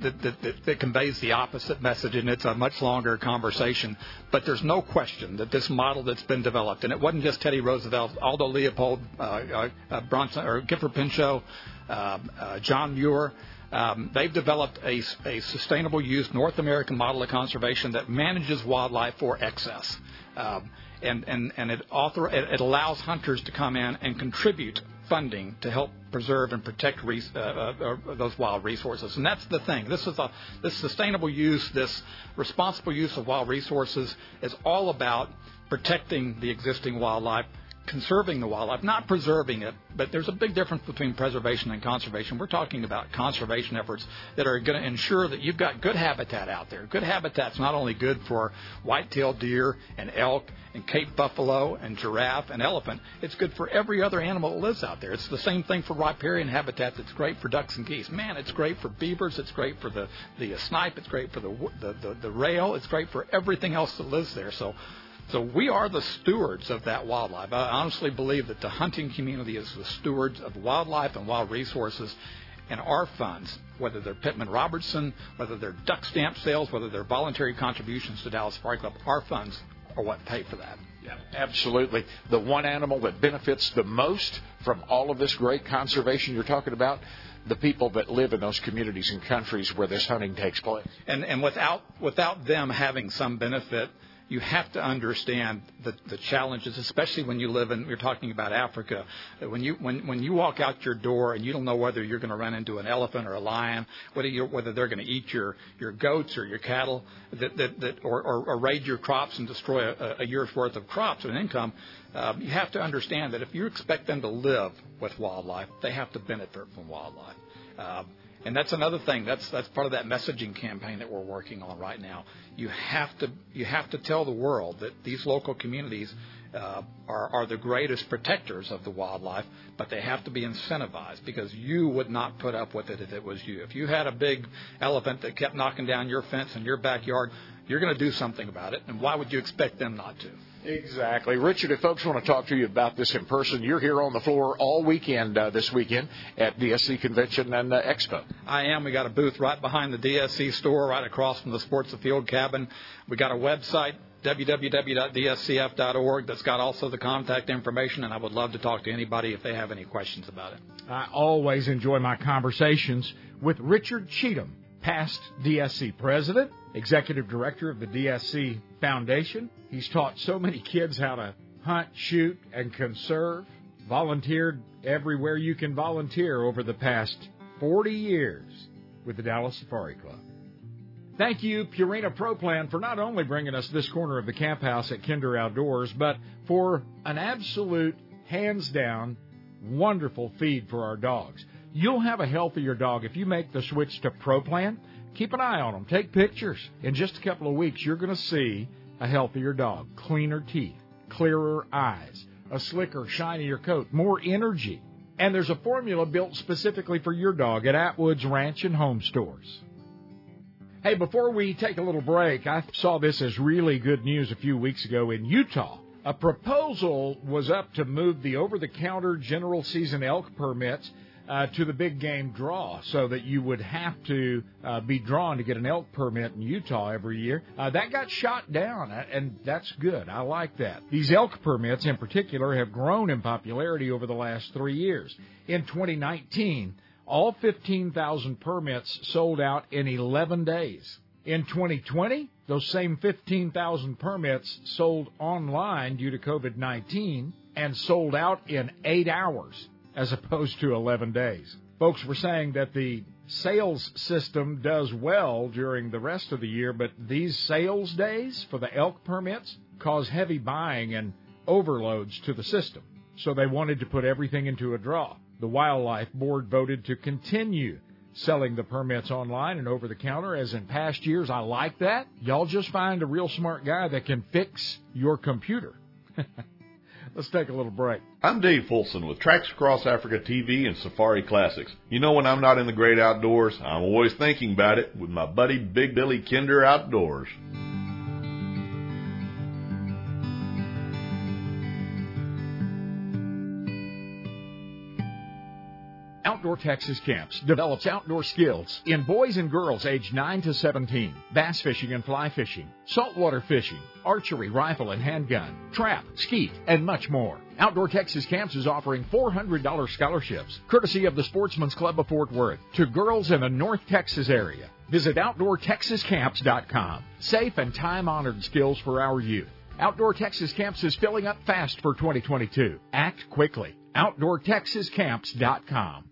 that, that, that, conveys the opposite message, and it's a much longer conversation. But there's no question that this model that's been developed, and it wasn't just Teddy Roosevelt, Aldo Leopold, uh, uh, uh Bronson, or Gifford Pinchot, um, uh, John Muir. Um, they've developed a, a, sustainable use North American model of conservation that manages wildlife for excess. Um, and, and, and it, author, it, it allows hunters to come in and contribute funding to help preserve and protect uh, uh, uh, those wild resources. And that's the thing. This is a this sustainable use, this responsible use of wild resources is all about protecting the existing wildlife conserving the wildlife, not preserving it, but there's a big difference between preservation and conservation. We're talking about conservation efforts that are going to ensure that you've got good habitat out there. Good habitat's not only good for white-tailed deer and elk and Cape buffalo and giraffe and elephant, it's good for every other animal that lives out there. It's the same thing for riparian habitat that's great for ducks and geese. Man, it's great for beavers, it's great for the, the snipe, it's great for the, the, the, the rail, it's great for everything else that lives there. So so we are the stewards of that wildlife. I honestly believe that the hunting community is the stewards of wildlife and wild resources. And our funds, whether they're Pittman Robertson, whether they're duck stamp sales, whether they're voluntary contributions to Dallas Safari Club, our funds are what pay for that. Yeah, absolutely. The one animal that benefits the most from all of this great conservation you're talking about, the people that live in those communities and countries where this hunting takes place. And and without without them having some benefit, you have to understand the, the challenges, especially when you live in. We're talking about Africa. When you when when you walk out your door and you don't know whether you're going to run into an elephant or a lion, whether you whether they're going to eat your your goats or your cattle, that that, that or, or, or raid your crops and destroy a, a year's worth of crops and income. Um, you have to understand that if you expect them to live with wildlife, they have to benefit from wildlife. Um, and that's another thing. That's that's part of that messaging campaign that we're working on right now. You have to you have to tell the world that these local communities uh, are are the greatest protectors of the wildlife, but they have to be incentivized because you would not put up with it if it was you. If you had a big elephant that kept knocking down your fence in your backyard, you're going to do something about it. And why would you expect them not to? Exactly. Richard, if folks want to talk to you about this in person, you're here on the floor all weekend uh, this weekend at DSC Convention and uh, Expo. I am. We got a booth right behind the DSC store, right across from the Sports Afield cabin. We got a website, www.dscf.org that's got also the contact information, and I would love to talk to anybody if they have any questions about it. I always enjoy my conversations with Richard Cheatham, past DSC president, executive director of the DSC Foundation. He's taught so many kids how to hunt, shoot, and conserve, volunteered everywhere you can volunteer over the past 40 years with the Dallas Safari Club. Thank you, Purina Pro Plan, for not only bringing us this corner of the camp house at Kinder Outdoors, but for an absolute, hands down, wonderful feed for our dogs. You'll have a healthier dog if you make the switch to Pro Plan. Keep an eye on them. Take pictures. In just a couple of weeks, you're going to see a healthier dog, cleaner teeth, clearer eyes, a slicker, shinier coat, more energy. And there's a formula built specifically for your dog at Atwood's Ranch and Home Stores. Hey, before we take a little break, I saw this as really good news a few weeks ago in Utah. A proposal was up to move the over the counter general season elk permits uh, to the big game draw so that you would have to uh, be drawn to get an elk permit in Utah every year. Uh, that got shot down, uh, and that's good. I like that. These elk permits in particular have grown in popularity over the last three years. In 2019, all 15,000 permits sold out in 11 days. In 2020, those same 15,000 permits sold online due to COVID 19 and sold out in eight hours as opposed to 11 days. Folks were saying that the sales system does well during the rest of the year, but these sales days for the elk permits cause heavy buying and overloads to the system. So they wanted to put everything into a draw. The Wildlife Board voted to continue selling the permits online and over the counter as in past years. I like that. Y'all just find a real smart guy that can fix your computer. (laughs) Let's take a little break. I'm Dave Fulson with Tracks Across Africa TV and Safari Classics. You know, when I'm not in the great outdoors, I'm always thinking about it with my buddy Big Billy Kinder Outdoors. Outdoor Texas Camps develops outdoor skills in boys and girls aged 9 to 17, bass fishing and fly fishing, saltwater fishing, archery, rifle and handgun, trap, skeet, and much more. Outdoor Texas Camps is offering $400 scholarships, courtesy of the Sportsman's Club of Fort Worth, to girls in the North Texas area. Visit OutdoorTexasCamps.com. Safe and time honored skills for our youth. Outdoor Texas Camps is filling up fast for 2022. Act quickly. OutdoorTexasCamps.com.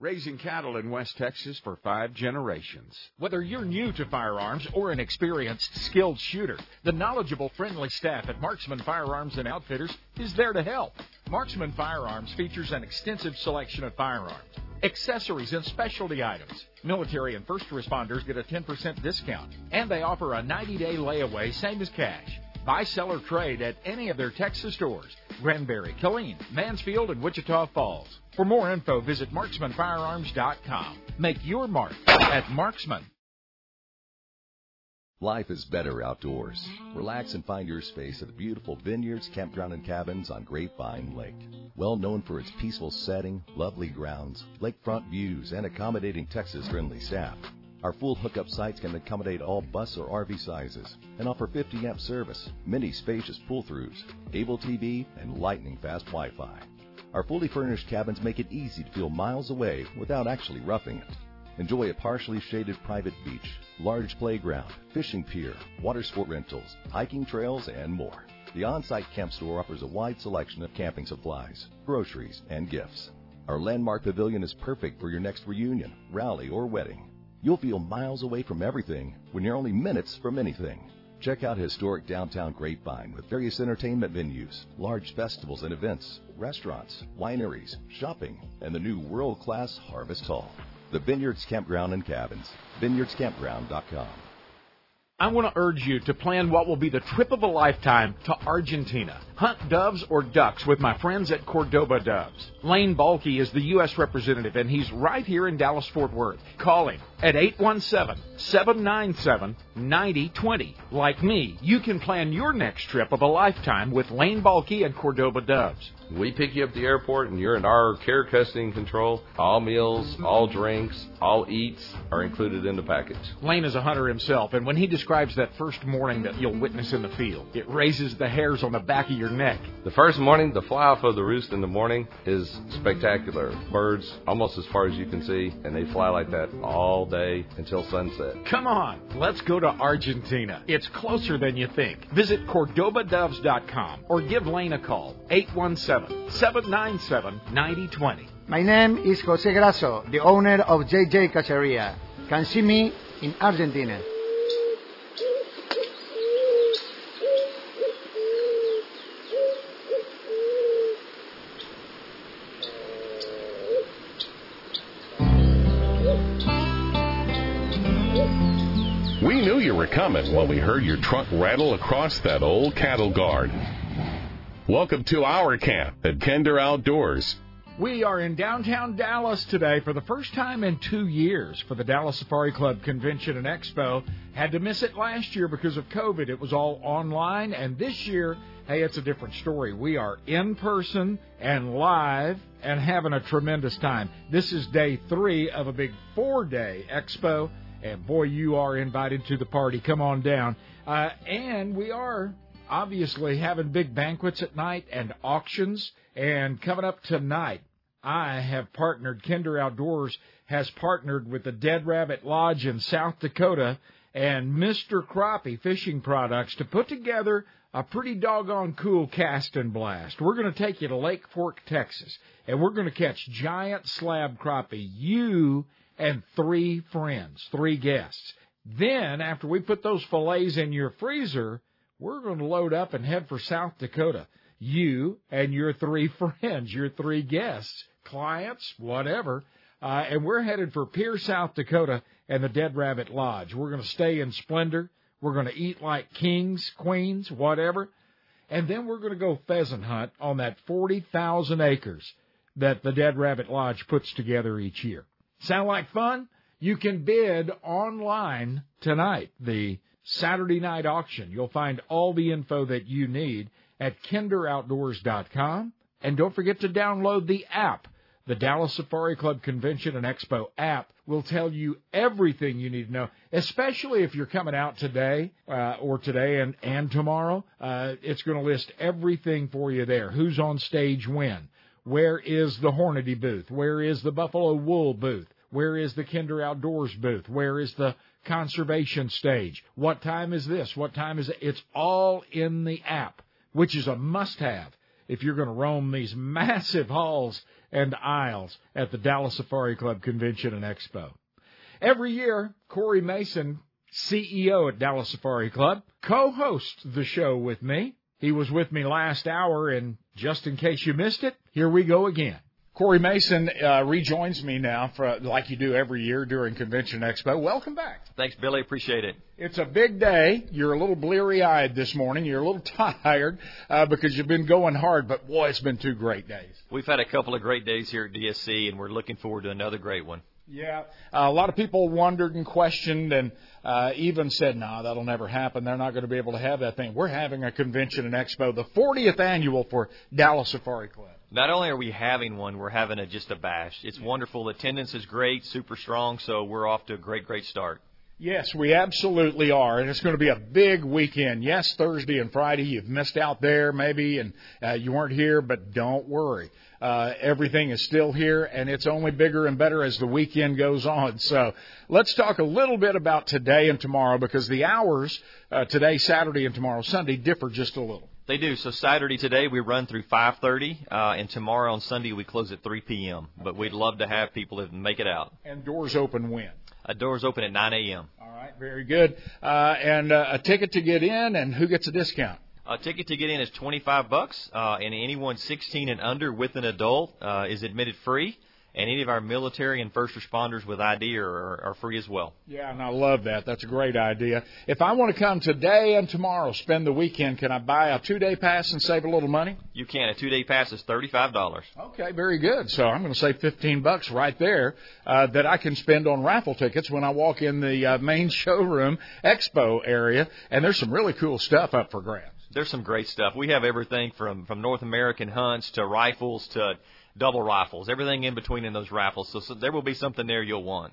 Raising cattle in West Texas for five generations. Whether you're new to firearms or an experienced, skilled shooter, the knowledgeable, friendly staff at Marksman Firearms and Outfitters is there to help. Marksman Firearms features an extensive selection of firearms, accessories, and specialty items. Military and first responders get a 10% discount, and they offer a 90 day layaway, same as cash. Buy, sell, or trade at any of their Texas stores Granbury, Killeen, Mansfield, and Wichita Falls. For more info, visit marksmanfirearms.com. Make your mark at Marksman. Life is better outdoors. Relax and find your space at the beautiful vineyards, campground, and cabins on Grapevine Lake. Well known for its peaceful setting, lovely grounds, lakefront views, and accommodating Texas friendly staff. Our full hookup sites can accommodate all bus or RV sizes and offer 50 amp service, many spacious pull throughs, cable TV, and lightning fast Wi Fi. Our fully furnished cabins make it easy to feel miles away without actually roughing it. Enjoy a partially shaded private beach, large playground, fishing pier, water sport rentals, hiking trails, and more. The on site camp store offers a wide selection of camping supplies, groceries, and gifts. Our landmark pavilion is perfect for your next reunion, rally, or wedding. You'll feel miles away from everything when you're only minutes from anything. Check out historic downtown Grapevine with various entertainment venues, large festivals and events, restaurants, wineries, shopping, and the new world class Harvest Hall. The Vineyards Campground and Cabins. VineyardsCampground.com. I want to urge you to plan what will be the trip of a lifetime to Argentina. Hunt doves or ducks with my friends at Cordoba Doves. Lane Balky is the U.S. representative, and he's right here in Dallas Fort Worth. Call him at 817 797 9020. Like me, you can plan your next trip of a lifetime with Lane Balky and Cordoba Doves. We pick you up at the airport and you're in our care, custody, and control. All meals, all drinks, all eats are included in the package. Lane is a hunter himself, and when he describes that first morning that you'll witness in the field, it raises the hairs on the back of your neck. The first morning, the fly off of the roost in the morning is spectacular. Birds almost as far as you can see, and they fly like that all day until sunset. Come on, let's go to Argentina. It's closer than you think. Visit CordobaDoves.com or give Lane a call, 817 797 9020. My name is Jose Grasso, the owner of JJ Caceria. Can see me in Argentina. We knew you were coming when we heard your truck rattle across that old cattle guard. Welcome to our camp at Kinder Outdoors. We are in downtown Dallas today for the first time in two years for the Dallas Safari Club Convention and Expo. Had to miss it last year because of COVID. It was all online, and this year, hey, it's a different story. We are in person and live and having a tremendous time. This is day three of a big four day expo, and boy, you are invited to the party. Come on down. Uh, and we are obviously having big banquets at night and auctions. And coming up tonight, I have partnered, Kinder Outdoors has partnered with the Dead Rabbit Lodge in South Dakota and Mr. Crappie Fishing Products to put together a pretty doggone cool cast and blast. We're going to take you to Lake Fork, Texas, and we're going to catch giant slab crappie. You and three friends, three guests. Then, after we put those fillets in your freezer, we're going to load up and head for South Dakota. You and your three (laughs) friends, your three guests, clients, whatever. Uh, and we're headed for Pierre, South Dakota and the Dead Rabbit Lodge. We're going to stay in splendor. We're going to eat like kings, queens, whatever. And then we're going to go pheasant hunt on that 40,000 acres that the Dead Rabbit Lodge puts together each year. Sound like fun? You can bid online tonight. The Saturday night auction. You'll find all the info that you need at kinderoutdoors.com. And don't forget to download the app. The Dallas Safari Club Convention and Expo app will tell you everything you need to know, especially if you're coming out today uh, or today and, and tomorrow. Uh, it's going to list everything for you there. Who's on stage when? Where is the Hornady booth? Where is the Buffalo Wool booth? Where is the Kinder Outdoors booth? Where is the conservation stage? What time is this? What time is it? It's all in the app, which is a must have if you're going to roam these (laughs) massive halls and aisles at the Dallas Safari Club Convention and Expo. Every year, Corey Mason, CEO at Dallas Safari Club, co-hosts the show with me. He was with me last hour, and just in case you missed it, here we go again. Corey Mason uh, rejoins me now, for, like you do every year during Convention Expo. Welcome back. Thanks, Billy. Appreciate it. It's a big day. You're a little bleary eyed this morning. You're a little (laughs) tired uh, because you've been going hard, but boy, it's been two great days. We've had a couple of great days here at DSC, and we're looking forward to another great one. Yeah, uh, a lot of people wondered and questioned, and uh, even said, "No, nah, that'll never happen. They're not going to be able to have that thing." We're having a convention and expo, the 40th annual for Dallas Safari Club. Not only are we having one, we're having a, just a bash. It's wonderful. Attendance is great, super strong, so we're off to a great, great start. Yes, we absolutely are, and it's going to be a big weekend. Yes, Thursday and Friday, you've missed out there maybe, and uh, you weren't here, but don't worry. Uh, everything is still here, and it's only bigger and better as the weekend goes on. So let's talk a little bit about today and tomorrow because the hours uh, today, Saturday, and tomorrow, Sunday, differ just a little. They do. So Saturday today we run through 5:30, uh, and tomorrow on Sunday we close at 3 p.m. But we'd love to have people that make it out. And doors open when? Uh, doors open at 9 a.m. All right, very good. Uh, and uh, a ticket to get in, and who gets a discount? A ticket to get in is 25 bucks, uh, and anyone 16 and under with an adult uh, is admitted free. And any of our military and first responders with ID are, are, free as well. Yeah, and I love that. That's a great idea. If I want to come today and tomorrow, spend the weekend, can I buy a two day pass and save a little money? You can. A two day pass is $35. Okay, very good. So I'm going to save 15 bucks right there uh, that I can spend on raffle tickets when I walk in the uh, main (laughs) showroom expo area. And there's some really cool stuff up for grabs. There's some great stuff. We have everything from from North American hunts to rifles to double rifles, everything in between in those raffles. So, so there will be something there you'll want.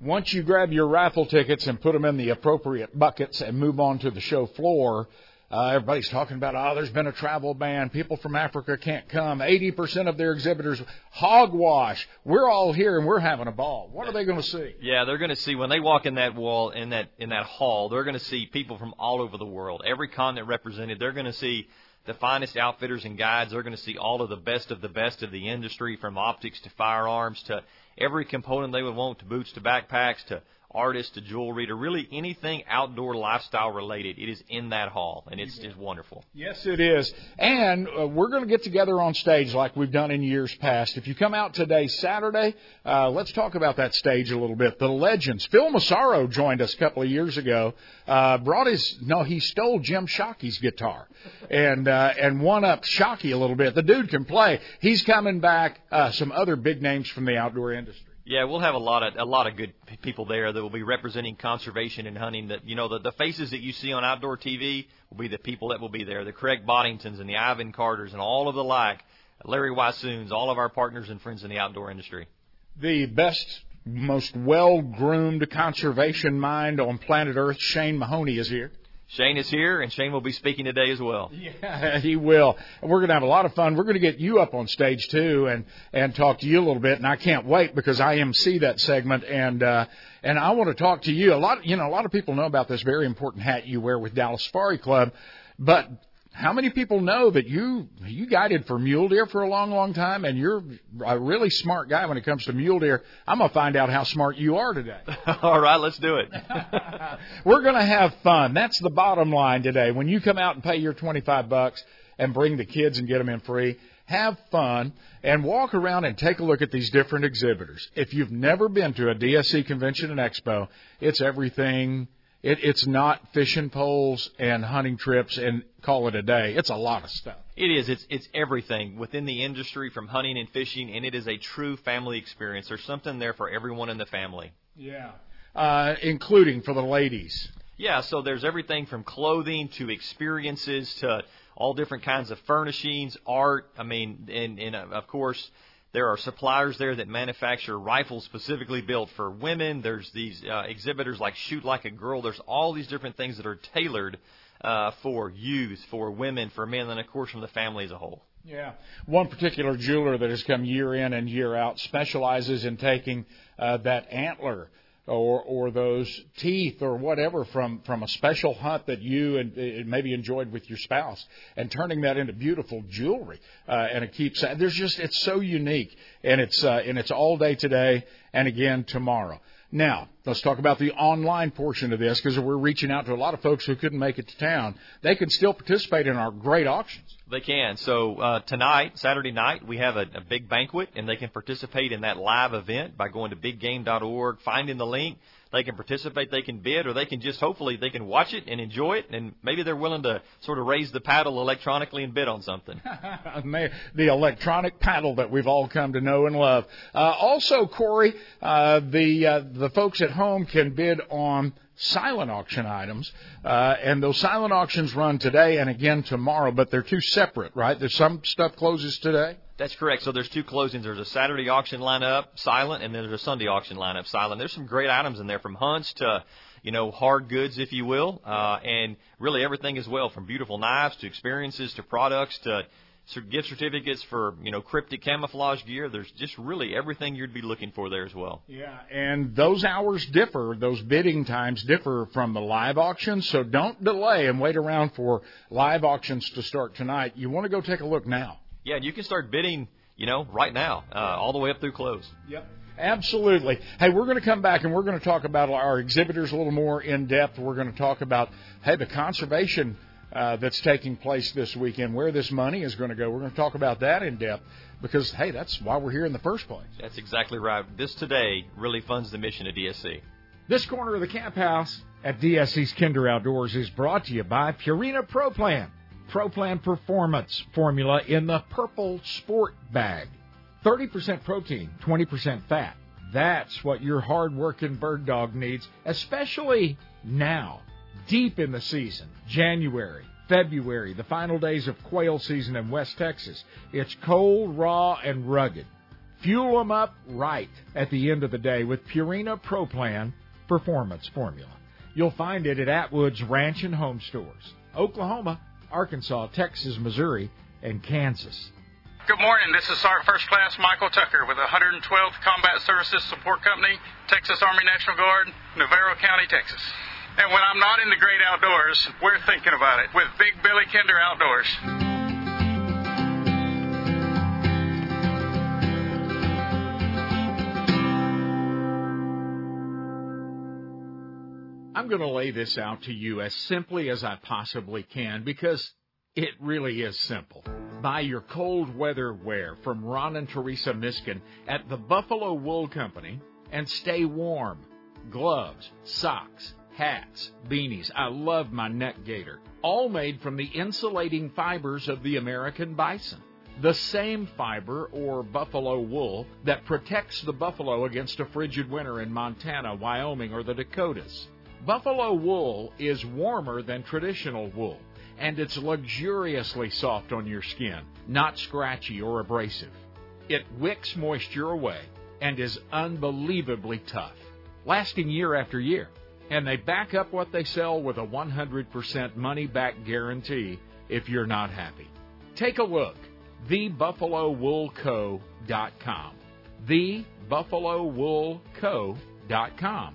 Once you grab your raffle tickets and put them in the appropriate buckets and move on to the show floor, uh, everybody's talking about, oh, there's been a travel ban. People from Africa can't come. 80% of their exhibitors hogwash. We're all here and we're having a ball. What are they going to see? Yeah, they're going to see when they walk in that wall in that in that hall. They're going to see people from all over the world, every continent represented. They're going to see the finest outfitters and guides. They're going to see all of the best of the best of the industry, from optics to firearms to every component they would want, to boots to backpacks to artists to jewelry to really anything outdoor lifestyle related. It is in that hall, and it's just wonderful. Yes, it is. And uh, we're going to get together on stage like we've done in years past. If you come out today, Saturday, uh, let's talk about that stage a little bit. The legends. Phil Massaro joined us a couple of years ago. Uh, brought his no, he stole Jim Shockey's guitar, (laughs) and uh, and won up Shockey a little bit. The dude can play. He's coming back. Uh, some other big names from the outdoor industry. Yeah, we'll have a lot of a lot of good people there that will be representing conservation and hunting. That you know the the faces that you see on outdoor TV will be the people that will be there. The Craig Boddingtons and the Ivan Carters and all of the like. Larry Weishuhns, all of our partners and friends in the outdoor industry. The best, most well groomed conservation mind on planet Earth, Shane Mahoney, is here. Shane is here, and Shane will be speaking today as well. (laughs) Yeah, he will. We're going to have a lot of fun. We're going to get you up on stage too, and and talk to you a little bit. And I can't wait because I MC that segment, and uh, and I want to talk to you. A lot, you know, a lot of people know about this very important hat you wear with Dallas Safari Club, but how many people know that you you guided for mule deer for a long, long time, and you're a really smart guy when it comes to mule deer? I'm gonna find out how smart you are today. (laughs) All right, let's do it. (laughs) We're gonna have fun. That's the bottom line today. When you come out and pay your 25 bucks and bring the kids and get them in free, have fun and walk around and take a look at these different exhibitors. If you've never been to a DSC convention and expo, it's everything it, it's not fishing poles and hunting trips and call it a day. It's a lot of stuff. It is. It's it's everything within the industry from hunting and fishing, and it is a true family experience. There's something there for everyone in the family. Yeah, uh, including for the ladies. Yeah. So there's everything from clothing to experiences to all different kinds of furnishings, art. I mean, and, and uh, of course there are suppliers there that manufacture rifles specifically built for women. There's these uh, exhibitors like Shoot Like a Girl. There's all these different things that are tailored uh, for youth, for women, for men, and of course from the family as a whole. Yeah. One particular jeweler that has come year in and year out specializes in taking uh, that antler or or those teeth or whatever from from a special hunt that you and maybe enjoyed with your spouse and turning that into beautiful jewelry uh, and it keeps there's just it's so unique and it's uh, and it's all day today and again tomorrow. Now, let's talk about the online portion of this because we're reaching out to a lot of folks who couldn't make it to town. They can still participate in our great auctions. They can. So uh, tonight, Saturday night, we have a, a big banquet, and they can participate in that live event by going to biggame.org, finding the link, they can participate, they can bid, or they can just hopefully they can watch it and enjoy it, and maybe they're willing to sort of raise the paddle electronically and bid on something. (laughs) the electronic paddle that we've all come to know and love. Uh, also, Corey, uh, the uh, the folks at home can bid on silent auction items, uh, and those silent auctions run today and again tomorrow, but they're two separate, right? There's some stuff closes today. That's correct. So there's two closings. There's a Saturday auction lineup, silent, and then there's a Sunday auction lineup, silent. There's some great items in there from hunts to, you know, hard goods, if you will, uh, and really everything as well, from beautiful knives to experiences to products to gift certificates for you know cryptic camouflage gear. There's just really everything you'd be looking for there as well. Yeah, and those hours differ. Those bidding times differ from the live auctions. So don't delay and wait around for live auctions to start tonight. You want to go take a look now. Yeah, and you can start bidding. You know, right now, uh, all the way up through close. Yep. Absolutely. Hey, we're going to come back and we're going to talk about our exhibitors a little more in depth. We're going to talk about, hey, the conservation uh, that's taking place this weekend, where this money is going to go. We're going to talk about that in depth because, hey, that's why we're here in the first place. That's exactly right. This today really funds the mission of DSC. This corner of the camp house at DSC's Kinder Outdoors is brought to you by Purina Pro Plan. Pro Plan Performance formula in the purple sport bag. 30% protein, 20% fat. That's what your hard-working bird dog needs, especially now, deep in the season, January, February, the final days of quail season in West Texas. It's cold, raw, and rugged. Fuel them up right at the end of the day with Purina Pro Plan Performance Formula. You'll find it at Atwood's Ranch and Home Stores, Oklahoma, Arkansas, Texas, Missouri, and Kansas. Good morning. This is Sergeant First Class Michael Tucker with the 112th Combat Services Support Company, Texas Army National Guard, Navarro County, Texas. And when I'm not in the great outdoors, we're thinking about it with Big Billy Kinder Outdoors. I'm going to lay this out to you as simply as I possibly can because it really is simple. Buy your cold weather wear from Ron and Teresa Miskin at the Buffalo Wool Company and stay warm. Gloves, socks, hats, beanies. I love my neck gaiter. All made from the insulating fibers of the American bison. The same fiber or buffalo wool that protects the buffalo against a frigid winter in Montana, Wyoming, or the Dakotas. Buffalo wool is warmer than traditional wool and it's luxuriously soft on your skin, not scratchy or abrasive. It wicks moisture away and is unbelievably tough, lasting year after year. And they back up what they sell with a 100% money back guarantee if you're not happy. Take a look. TheBuffaloWoolCo.com. TheBuffaloWoolCo.com.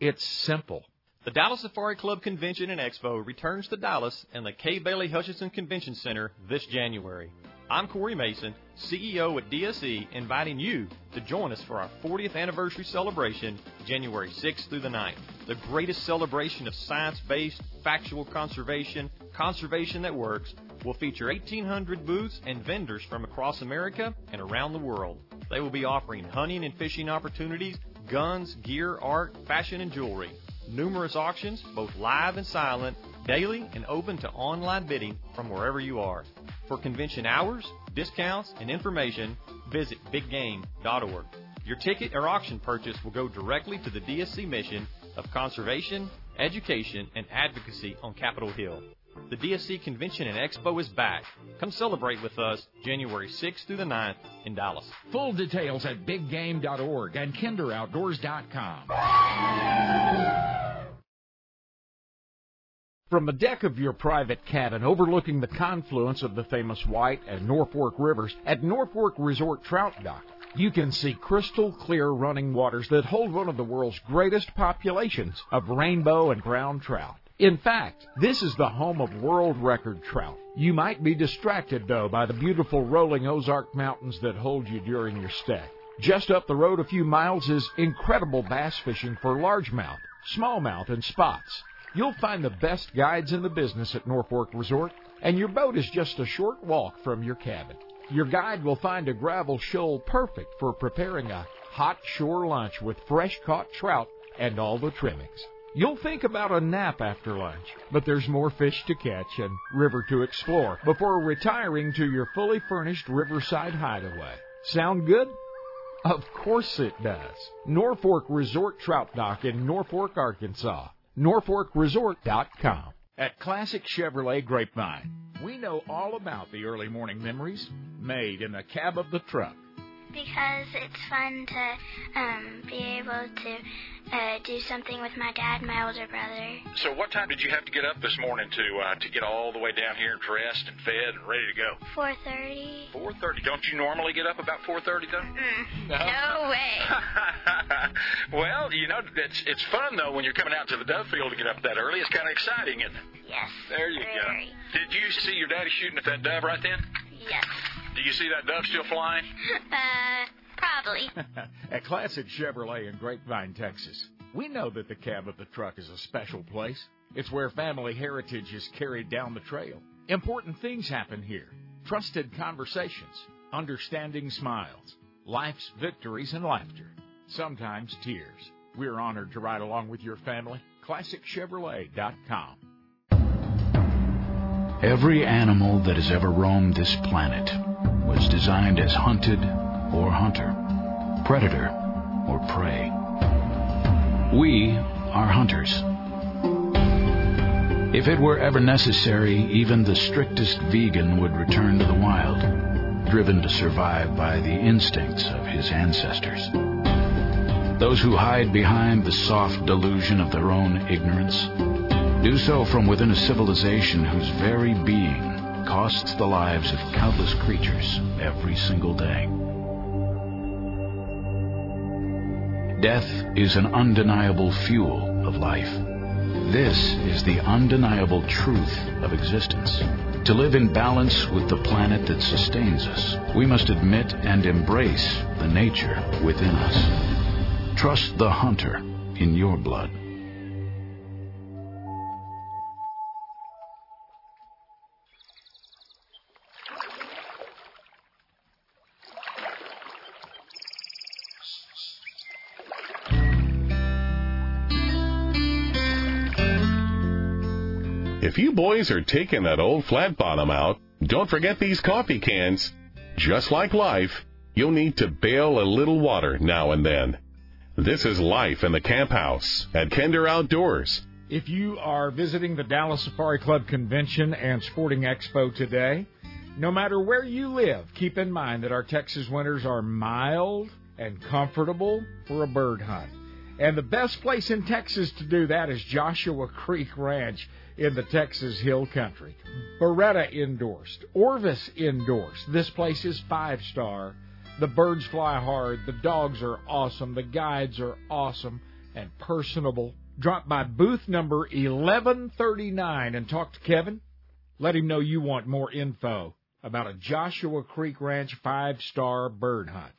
It's simple. The Dallas Safari Club Convention and Expo returns to Dallas and the Kay Bailey Hutchison Convention Center this January. I'm Corey Mason, CEO at DSC, inviting you to join us for our 40th anniversary celebration, January 6th through the 9th. The greatest celebration of science based, factual conservation, conservation that works, will feature 1,800 booths and vendors from across America and around the world. They will be offering hunting and fishing opportunities, guns, gear, art, fashion, and jewelry numerous auctions, both live and silent, daily and open to online bidding from wherever you are. For convention hours, discounts, and information, visit biggame.org. Your ticket or auction purchase will go directly to the DSC mission of conservation, education, and advocacy on Capitol Hill. The DSC Convention and Expo is back. Come celebrate with us January 6th through the 9th in Dallas. Full details at biggame.org and kinderoutdoors.com. From the deck of your private cabin overlooking the confluence of the famous White and Norfork rivers at Norfork Resort Trout Dock, you can see crystal clear running waters that hold one of the world's greatest populations of rainbow and brown trout. In fact, this is the home of world record trout. You might be distracted, though, by the beautiful rolling Ozark Mountains that hold you during your stay. Just up the road a few miles is incredible bass fishing for largemouth, smallmouth, and spots. You'll find the best guides in the business at Norfork Resort, and your boat is just a short walk from your cabin. Your guide will find a gravel shoal perfect for preparing a hot shore lunch with fresh caught trout and all the trimmings. You'll think about a nap after lunch, but there's more fish to catch and river to explore before retiring to your fully furnished riverside hideaway. Sound good? Of course it does. Norfork Resort Trout Dock in Norfork, Arkansas. NorforkResort.com. At Classic Chevrolet Grapevine, we know all about the early morning memories made in the cab of the truck. Because it's fun to um, be able to uh, do something with my dad and my older brother. So, what time did you have to get up this morning to uh, to get all the way down here and dressed and fed and ready to go? 4:30. 4:30. Don't you normally get up about 4:30 though? Mm, No. no way. (laughs) well, you know it's it's fun though when you're coming out to the dove field to get up that early. It's kind of exciting, isn't it? Yes. There you very. go. Did you see your daddy shooting at that dove right then? Yes. Do you see that dove still flying? (laughs) Uh, probably. (laughs) At Classic Chevrolet in Grapevine, Texas, we know that the cab of the truck is a special place. It's where family heritage is carried down the trail. Important things happen here. Trusted conversations, understanding smiles, life's victories and laughter, sometimes tears. We're honored to ride along with your family. ClassicChevrolet.com. Every animal that has ever roamed this planet was designed as hunted or hunter, predator or prey. We are hunters. If it were ever necessary, even the strictest vegan would return to the wild, driven to survive by the instincts of his ancestors. Those who hide behind the soft delusion of their own ignorance do so from within a civilization whose very being costs the lives of countless creatures every single day. Death is an undeniable fuel of life. This is the undeniable truth of existence. To live in balance with the planet that sustains us, we must admit and embrace the nature within us. Trust the hunter in your blood. Boys are taking that old flat bottom out, don't forget these coffee cans. Just like life, you'll need to bail a little water now and then. This is life in the camp house at Kinder Outdoors. If you are visiting the Dallas Safari Club Convention and Sporting Expo today, no matter where you live, keep in mind that our Texas winters are mild and comfortable for a bird hunt. And the best place in Texas to do that is Joshua Creek Ranch in the Texas Hill Country. Beretta endorsed, Orvis endorsed. This place is five star. The birds fly hard, the dogs are awesome, the guides are awesome and personable. Drop by booth number 1139 and talk to Kevin. Let him know you want more info about a Joshua Creek Ranch five star bird hunt.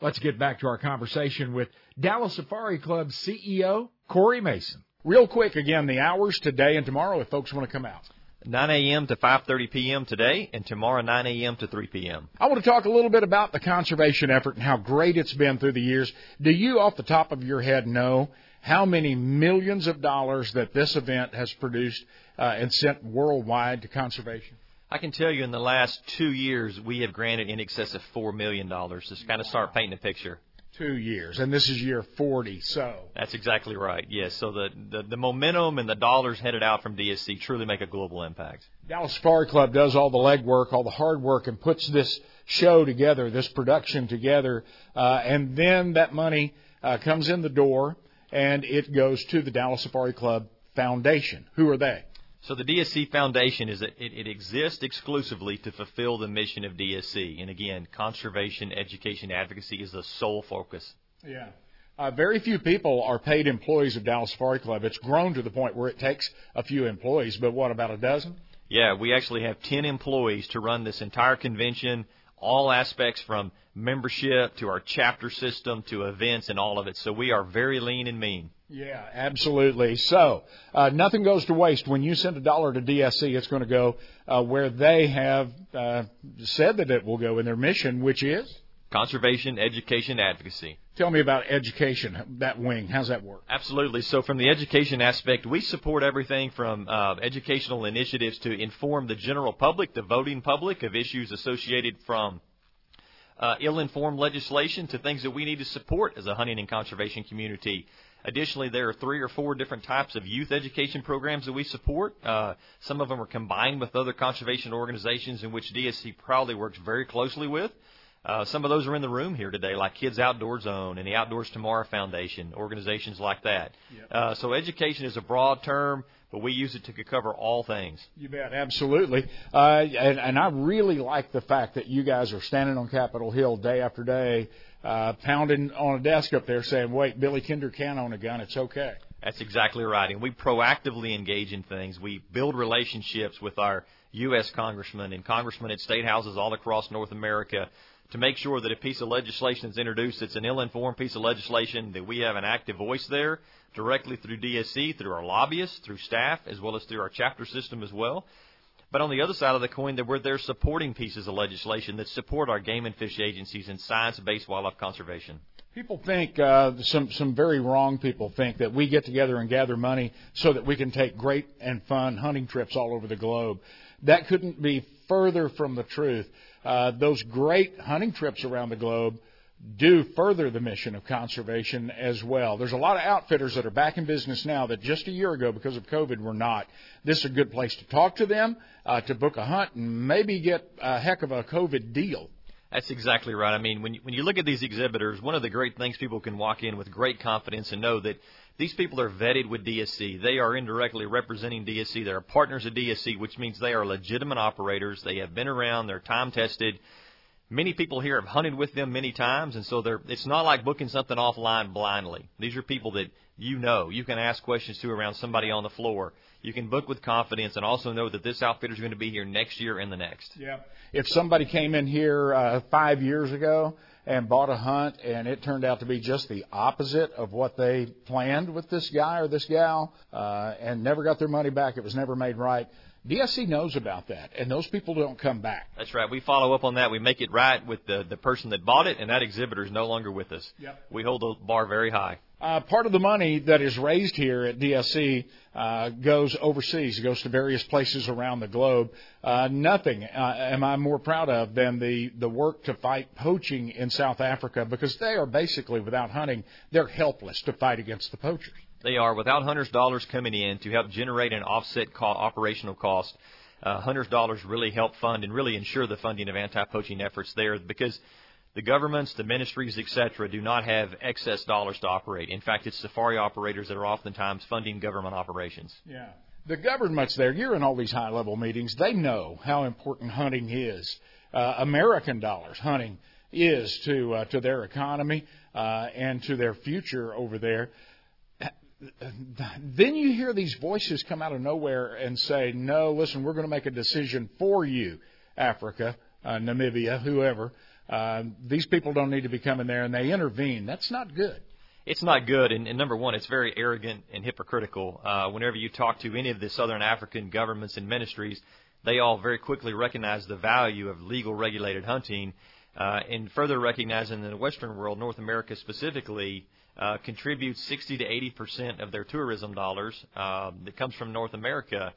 Let's get back to our conversation with Dallas Safari Club CEO Corey Mason. Real quick, again, the hours today and tomorrow if folks want to come out. 9 a.m. to 5:30 p.m. today, and tomorrow 9 a.m. to 3 p.m. I want to talk a little bit about the conservation effort and how great it's been through the years. Do you, off the top of your head, know how many millions of dollars that this event has produced uh, and sent worldwide to conservation? I can tell you in the last two years, we have granted in excess of $4 million. Just kind of start painting a picture. Two years, and this is year 40, so. That's exactly right. Yes. So the, the, the momentum and the dollars headed out from DSC truly make a global impact. Dallas Safari Club does all the legwork, all the hard work, and puts this show together, this production together, uh, and then that money uh, comes in the door and it goes to the Dallas Safari Club Foundation. Who are they? So the DSC Foundation is a, it, it exists exclusively to fulfill the mission of DSC, and again, conservation, education, advocacy is the sole focus. Yeah. Uh, very few people are paid employees of Dallas Safari Club. It's grown to the point where it takes a few employees, but what, about a dozen? Yeah, we actually have 10 employees to run this entire convention, all aspects from membership to our chapter system to events and all of it. So we are very lean and mean. Yeah, absolutely. So uh, nothing goes to waste. When you send a dollar to DSC, it's going to go uh, where they have uh, said that it will go in their mission, which is conservation, education, advocacy. Tell me about education, that wing. How's that work? Absolutely. So, from the education aspect, we support everything from uh, educational initiatives to inform the general public, the voting public, of issues associated from uh, ill-informed legislation to things that we need to support as a hunting and conservation community. Additionally, there are three or four different types of youth education programs that we support. Uh, some of them are combined with other conservation organizations in which DSC proudly works very closely with. Uh, some of those are in the room here today, like Kids Outdoor Zone and the Outdoors Tomorrow Foundation, organizations like that. Yep. Uh, so education is a broad term, but we use it to cover all things. You bet, absolutely. Uh, and, and I really like the fact that you guys are standing on Capitol Hill day after day, uh, pounding on a desk up there saying, wait, Billy Kinder can own a gun. It's okay. That's exactly right. And we proactively engage in things. We build relationships with our U.S. congressmen and congressmen at state houses all across North America to make sure that a piece of legislation is introduced that's an ill-informed piece of legislation, that we have an active voice there directly through DSC, through our lobbyists, through staff, as well as through our chapter system as well. But on the other side of the coin, that we're there supporting pieces of legislation that support our game and fish agencies and science-based wildlife conservation. People think uh, some some very wrong people think that we get together and gather money so that we can take great and fun hunting trips all over the globe. That couldn't be further from the truth. Uh, those great hunting trips around the globe do further the mission of conservation as well. There's a lot of outfitters that are back in business now that just a year ago, because of COVID, were not. This is a good place to talk to them, uh, to book a hunt, and maybe get a heck of a COVID deal. That's exactly right. I mean, when you, when you look at these exhibitors, one of the great things people can walk in with great confidence and know that these people are vetted with DSC. They are indirectly representing DSC. They're partners of DSC, which means they are legitimate operators. They have been around. They're time tested. Many people here have hunted with them many times, and so it's not like booking something offline blindly. These are people that you know. You can ask questions to around somebody on the floor. You can book with confidence and also know that this outfitter is going to be here next year and the next. Yeah. If somebody came in here uh, five years ago and bought a hunt and it turned out to be just the opposite of what they planned with this guy or this gal uh, and never got their money back, it was never made right. DSC knows about that, and those people don't come back. That's right. We follow up on that. We make it right with the the person that bought it, and that exhibitor is no longer with us. Yep. We hold the bar very high. Uh, part of the money that is raised here at DSC uh, goes overseas. It goes to various places around the globe. Uh, nothing uh, am I more proud of than the, the work to fight poaching in South Africa because they are basically, without hunting, they're helpless to fight against the poachers. They are without hunters' dollars coming in to help generate an offset co- operational cost. Uh, hunters' dollars really help fund and really ensure the funding of anti-poaching efforts there because the governments, the ministries, etc., do not have excess dollars to operate. In fact, it's safari operators that are oftentimes funding government operations. Yeah. The governments there, you're in all these high level meetings, they know how important hunting is. Uh, American dollars, hunting is to, uh, to their economy, uh, and to their future over there then you hear these voices come out of nowhere and say, "No, listen, we're going to make a decision for you, Africa, uh, Namibia, whoever. Uh, these people don't need to be coming there," and they intervene. That's not good. It's not good, and, and number one, it's very arrogant and hypocritical. Uh, whenever you talk to any of the Southern African governments and ministries, they all very quickly recognize the value of legal regulated hunting, uh, and further recognizing in the Western world, North America specifically, uh, contributes 60 to 80 percent of their tourism dollars uh, that comes from North America.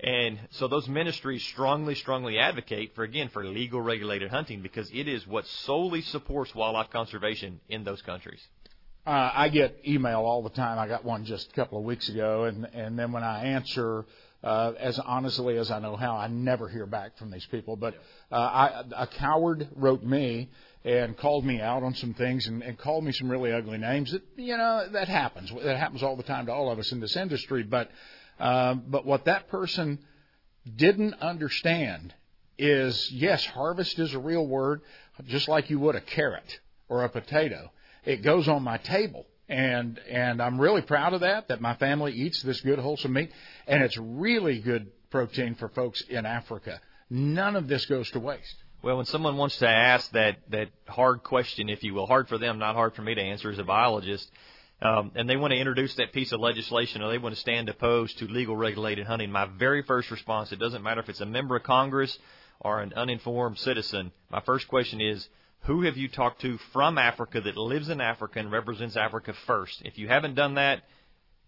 And so those ministries strongly, strongly advocate for, again, for legal regulated hunting because it is what solely supports wildlife conservation in those countries. Uh, I get email all the time. I got one just a couple of weeks ago, and and then when I answer uh, as honestly as I know how, I never hear back from these people. But uh, I, a coward wrote me and called me out on some things and, and called me some really ugly names. That you know that happens. That happens all the time to all of us in this industry. But uh, but what that person didn't understand is yes, harvest is a real word, just like you would a carrot or a potato. It goes on my table. And and I'm really proud of that. That my family eats this good wholesome meat, and it's really good protein for folks in Africa. None of this goes to waste. Well, when someone wants to ask that that hard question, if you will, hard for them, not hard for me to answer as a biologist, um, and they want to introduce that piece of legislation or they want to stand opposed to legal regulated hunting, my very first response, it doesn't matter if it's a member of Congress or an uninformed citizen, my first question is, who have you talked to from Africa that lives in Africa and represents Africa first? If you haven't done that,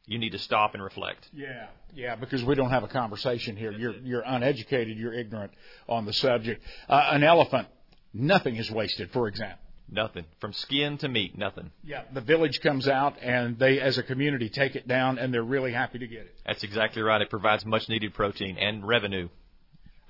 you need to stop and reflect. Yeah, yeah, because we don't have a conversation here. You're you're uneducated. You're ignorant on the subject. Uh, an elephant, nothing is wasted. For example. Nothing from skin to meat, nothing. Yeah, the village comes out and they, as a community, take it down and they're really happy to get it. That's exactly right. It provides much needed protein and revenue.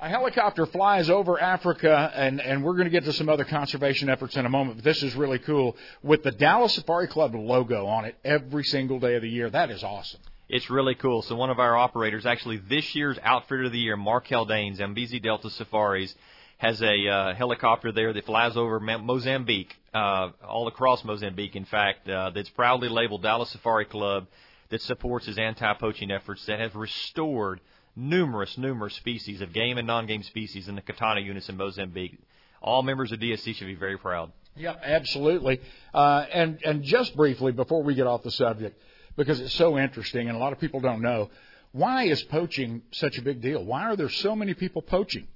A helicopter flies over Africa, and, and we're going to get to some other conservation efforts in a moment, but this is really cool with the Dallas Safari Club logo on it every single day of the year. That is awesome. It's really cool. So one of our operators, actually this year's Outfitter of the Year, Mark Haldane's, Zambezi Delta Safaris, has a uh, helicopter there that flies over Mozambique, uh, all across Mozambique, in fact, uh, that's proudly labeled Dallas Safari Club that supports his anti-poaching efforts that have restored – numerous, numerous species of game and non-game species in the Coutada units in Mozambique. All members of DSC should be very proud. Yeah, absolutely. Uh, and and just briefly before we get off the subject, because it's so interesting and a lot of people don't know, why is poaching such a big deal? Why are there so many people poaching?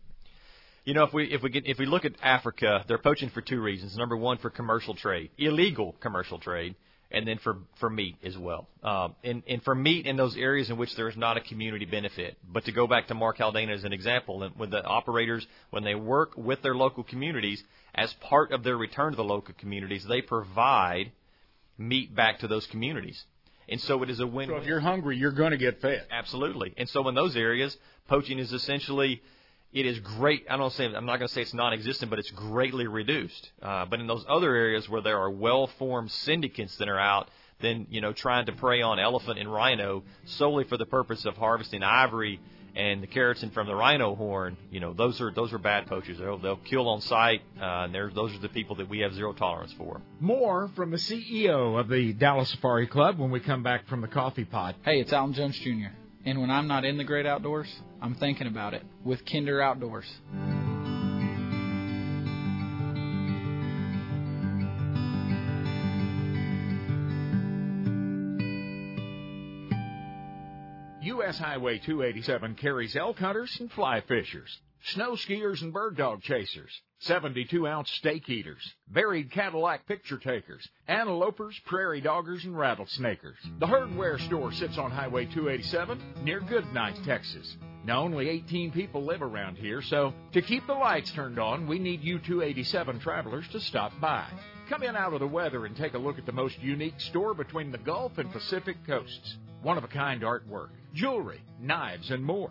You know, if we if we get if we look at Africa, they're poaching for two reasons. Number one, for commercial trade, illegal commercial trade, and then for for meat as well. Um, and and for meat in those areas in which there is not a community benefit. But to go back to Mark Haldane as an example, with the operators when they work with their local communities as part of their return to the local communities, they provide meat back to those communities. And so it is a win. So if you're hungry, you're going to get fed. Absolutely. And so in those areas, poaching is essentially it is great. I don't say I'm not going to say it's non-existent, but it's greatly reduced. Uh, but in those other areas where there are well-formed syndicates that are out, then you know trying to prey on elephant and rhino solely for the purpose of harvesting ivory and the keratin from the rhino horn, you know those are those are bad poachers. They'll, they'll kill on sight, uh, and those are the people that we have zero tolerance for. More from the CEO of the Dallas Safari Club when we come back from the coffee pot. Hey, it's Alan Jones Jr. And when I'm not in the great outdoors, I'm thinking about it with Kinder Outdoors. U.S. Highway 287 carries elk hunters and fly fishers, snow skiers and bird dog chasers, 72 ounce steak eaters, buried Cadillac picture takers, antelopers, prairie doggers, and rattlesnakers. The Herdware store sits on Highway 287 near Goodnight, Texas. Now, only 18 people live around here, so to keep the lights turned on, we need you 287 travelers to stop by. Come in out of the weather and take a look at the most unique store between the Gulf and Pacific coasts. One of a kind artwork, jewelry, knives, and more.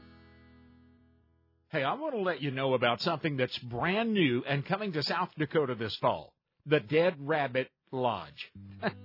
Hey, I want to let you know about something that's brand new and coming to South Dakota this fall the Dead Rabbit Lodge.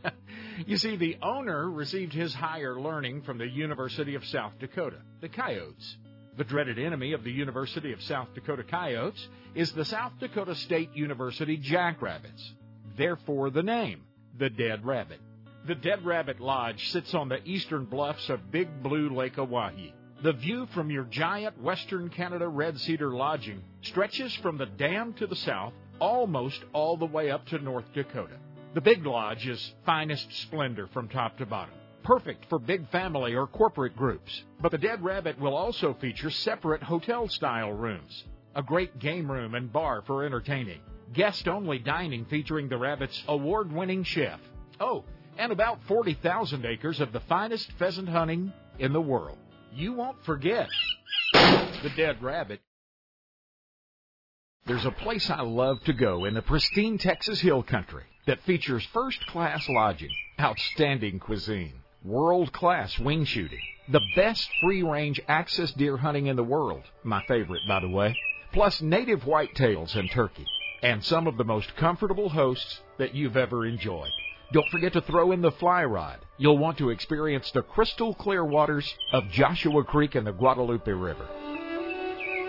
(laughs) you see, the owner received his higher learning from the University of South Dakota, the Coyotes. The dreaded enemy of the University of South Dakota Coyotes is the South Dakota State University Jackrabbits. Therefore, the name, the Dead Rabbit. The Dead Rabbit Lodge sits on the eastern bluffs of Big Blue Lake Oahe. The view from your giant Western Canada Red Cedar lodging stretches from the dam to the south almost all the way up to North Dakota. The Big Lodge is finest splendor from top to bottom. Perfect for big family or corporate groups. But the Dead Rabbit will also feature separate hotel style rooms, a great game room and bar for entertaining, guest only dining featuring the Rabbit's award winning chef. Oh, and about 40,000 acres of the finest pheasant hunting in the world you won't forget the dead rabbit. There's a place I love to go in the pristine Texas Hill Country that features first class lodging, outstanding cuisine, world class wing shooting, the best free range access deer hunting in the world, my favorite by the way, plus native whitetails and turkey, and some of the most comfortable hosts that you've ever enjoyed. Don't forget to throw in the fly rod. You'll want to experience the crystal clear waters of Joshua Creek and the Guadalupe River.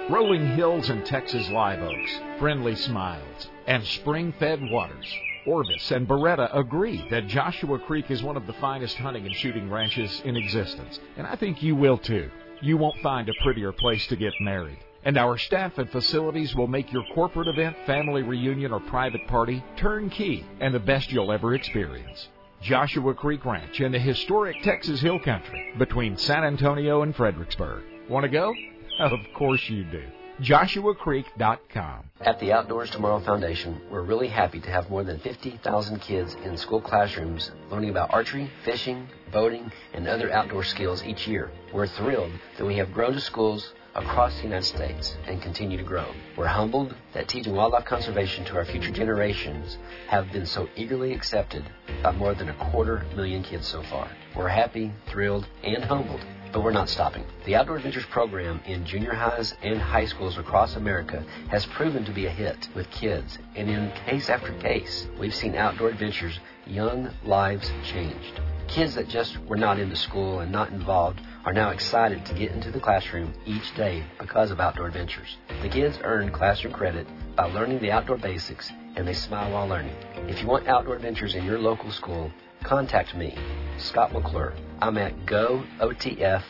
Rolling hills and Texas live oaks, friendly smiles, and spring fed waters. Orvis and Beretta agree that Joshua Creek is one of the finest hunting and shooting ranches in existence, and I think you will too. You won't find a prettier place to get married. And our staff and facilities will make your corporate event, family reunion, or private party turnkey and the best you'll ever experience. Joshua Creek Ranch in the historic Texas Hill Country between San Antonio and Fredericksburg. Want to go? (laughs) Of course you do. joshuacreek.com. At the Outdoors Tomorrow Foundation, we're really happy to have more than 50,000 kids in school classrooms learning about archery, fishing, boating, and other outdoor skills each year. We're thrilled that we have grown to schools across the United States and continue to grow. We're humbled that teaching wildlife conservation to our future generations have been so eagerly accepted by more than a quarter million kids so far. We're happy, thrilled, and humbled but we're not stopping. The Outdoor Adventures program in junior highs and high schools across America has proven to be a hit with kids, and in case after case, we've seen Outdoor Adventures young lives changed. Kids that just were not into school and not involved are now excited to get into the classroom each day because of Outdoor Adventures. The kids earn classroom credit by learning the outdoor basics and they smile while learning. If you want outdoor adventures in your local school, contact me, Scott McClure. I'm at gootf.com.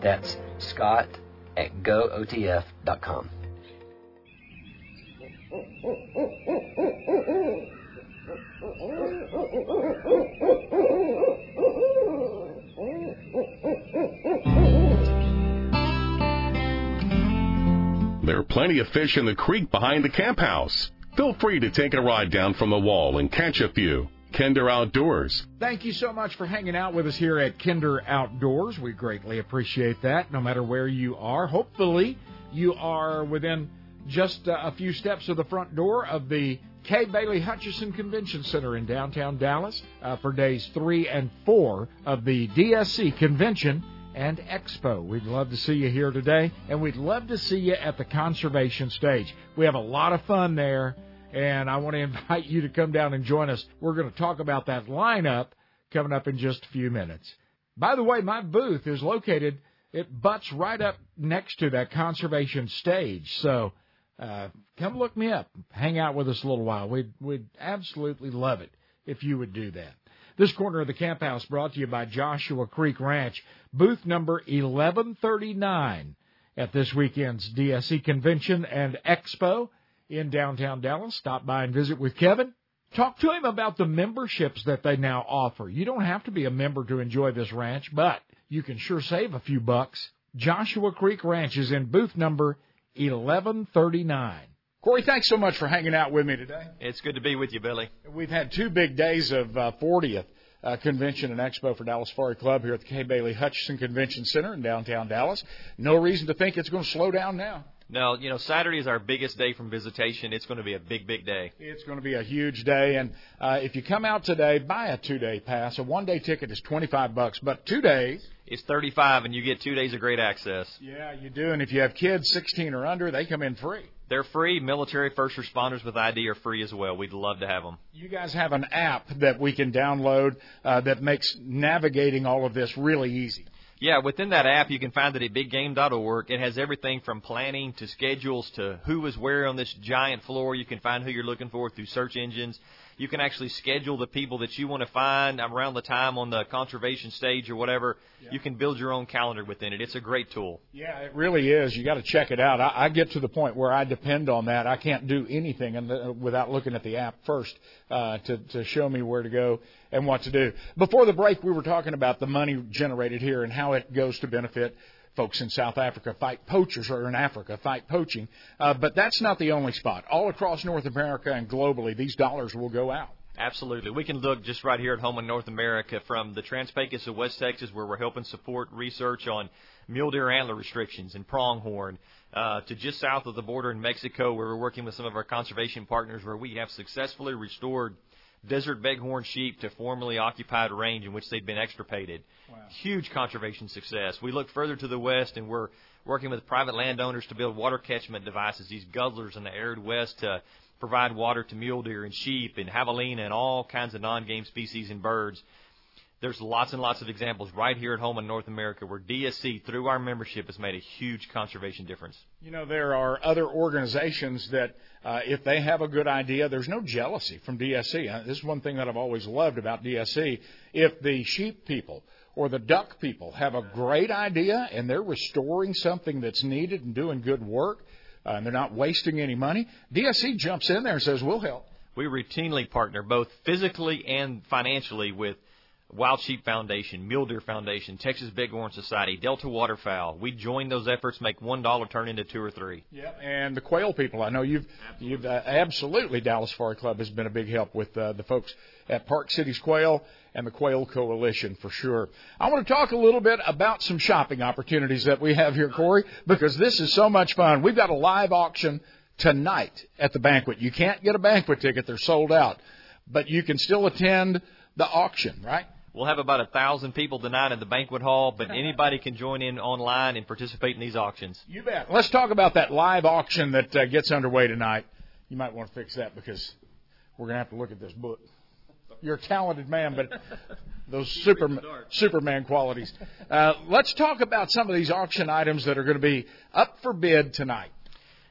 That's Scott at gootf.com. (laughs) There are plenty of fish in the creek behind the camp house. Feel free to take a ride down from the wall and catch a few. Kinder Outdoors. Thank you so much for hanging out with us here at Kinder Outdoors. We greatly appreciate that, no matter where you are. Hopefully, you are within just a few steps of the front door of the Kay Bailey Hutchison Convention Center in downtown Dallas uh, for days three and four of the DSC Convention and Expo. We'd love to see you here today, and we'd love to see you at the conservation stage. We have a lot of fun there and I want to (laughs) invite you to come down and join us. We're going to talk about that lineup coming up in just a few minutes. By the way, my booth is located, it butts right up next to that conservation stage. So uh, come look me up, hang out with us a little while. We'd, we'd absolutely love it if you would do that. This corner of the camp house brought to you by Joshua Creek Ranch, booth number 1139 at this weekend's DSC Convention and Expo in downtown Dallas. Stop by and visit with Kevin. Talk to him about the memberships that they now offer. You don't have to be a member to enjoy this ranch, but you can sure save a few bucks. Joshua Creek Ranch is in booth number 1139. Corey, thanks so much for hanging out with me today. It's good to be with you, Billy. We've had two big days of uh, 40th uh, convention and expo for Dallas Safari Club here at the Kay Bailey Hutchison Convention Center in downtown Dallas. No reason to think it's going to slow down now. No, you know, Saturday is our biggest day from visitation. It's going to be a big, big day. It's going to be a huge day, and uh, if you come out today, buy a two-day pass. A one-day ticket is twenty-five bucks, but two days it's thirty-five, and you get two days of great access. Yeah, you do, and if you have kids sixteen or under, they come in free. They're free. Military first responders with ID are free as well. We'd love to have them. You guys have an app that we can download uh, that makes navigating all of this really easy. Yeah, within that app, you can find it at biggame.org. It has everything from planning to schedules to who is where on this giant floor. You can find who you're looking for through search engines. You can actually schedule the people that you want to find around the time on the conservation stage or whatever. Yeah. You can build your own calendar within it. It's a great tool. Yeah, it really is. You got to check it out. I, I get to the point where I depend on that. I can't do anything the, without looking at the app first uh, to to show me where to go and what to do. Before the break, we were talking about the money generated here and how it goes to benefit folks in South Africa fight poachers or in Africa fight poaching. Uh, but that's not the only spot. All across North America and globally, these dollars will go out. Absolutely. We can look just right here at home in North America from the Trans-Pecos of West Texas, where we're helping support research on mule deer antler restrictions and pronghorn, uh, to just south of the border in Mexico, where we're working with some of our conservation partners, where we have successfully restored desert bighorn sheep to formerly occupied range in which they'd been extirpated. Wow. Huge conservation success. We look further to the west and we're working with private landowners to build water catchment devices, these guzzlers in the arid west to provide water to mule deer and sheep and javelina and all kinds of non-game species and birds. There's lots and lots of examples right here at home in North America where DSC, through our membership, has made a huge conservation difference. You know, there are other organizations that, uh, if they have a good idea, there's no jealousy from DSC. Uh, this is one thing that I've always loved about DSC. If the sheep people or the duck people have a great idea and they're restoring something that's needed and doing good work, uh, and they're not wasting any money, DSC jumps in there and says, "We'll help." We routinely partner both physically and financially with Wild Sheep Foundation, Mule Deer Foundation, Texas Bighorn Society, Delta Waterfowl. We join those efforts, make one dollar turn into two or three. Yeah, and the quail people. I know you've you've uh, absolutely Dallas Safari Club has been a big help with uh, the folks at Park Cities Quail and the Quail Coalition for sure. I want to talk a little bit about some shopping opportunities that we have here, Corey, because this is so much fun. We've got a live auction tonight at the banquet. You can't get a banquet ticket; they're sold out, but you can still attend the auction, right? We'll have about a thousand people tonight in the banquet hall, but (laughs) anybody can join in online and participate in these auctions. You bet. Let's talk about that live auction that uh, gets underway tonight. You might want to fix that because we're going to have to look at this book. You're a talented man, but (laughs) those super, Superman qualities. Uh, let's talk about some of these auction items that are going to be up for bid tonight.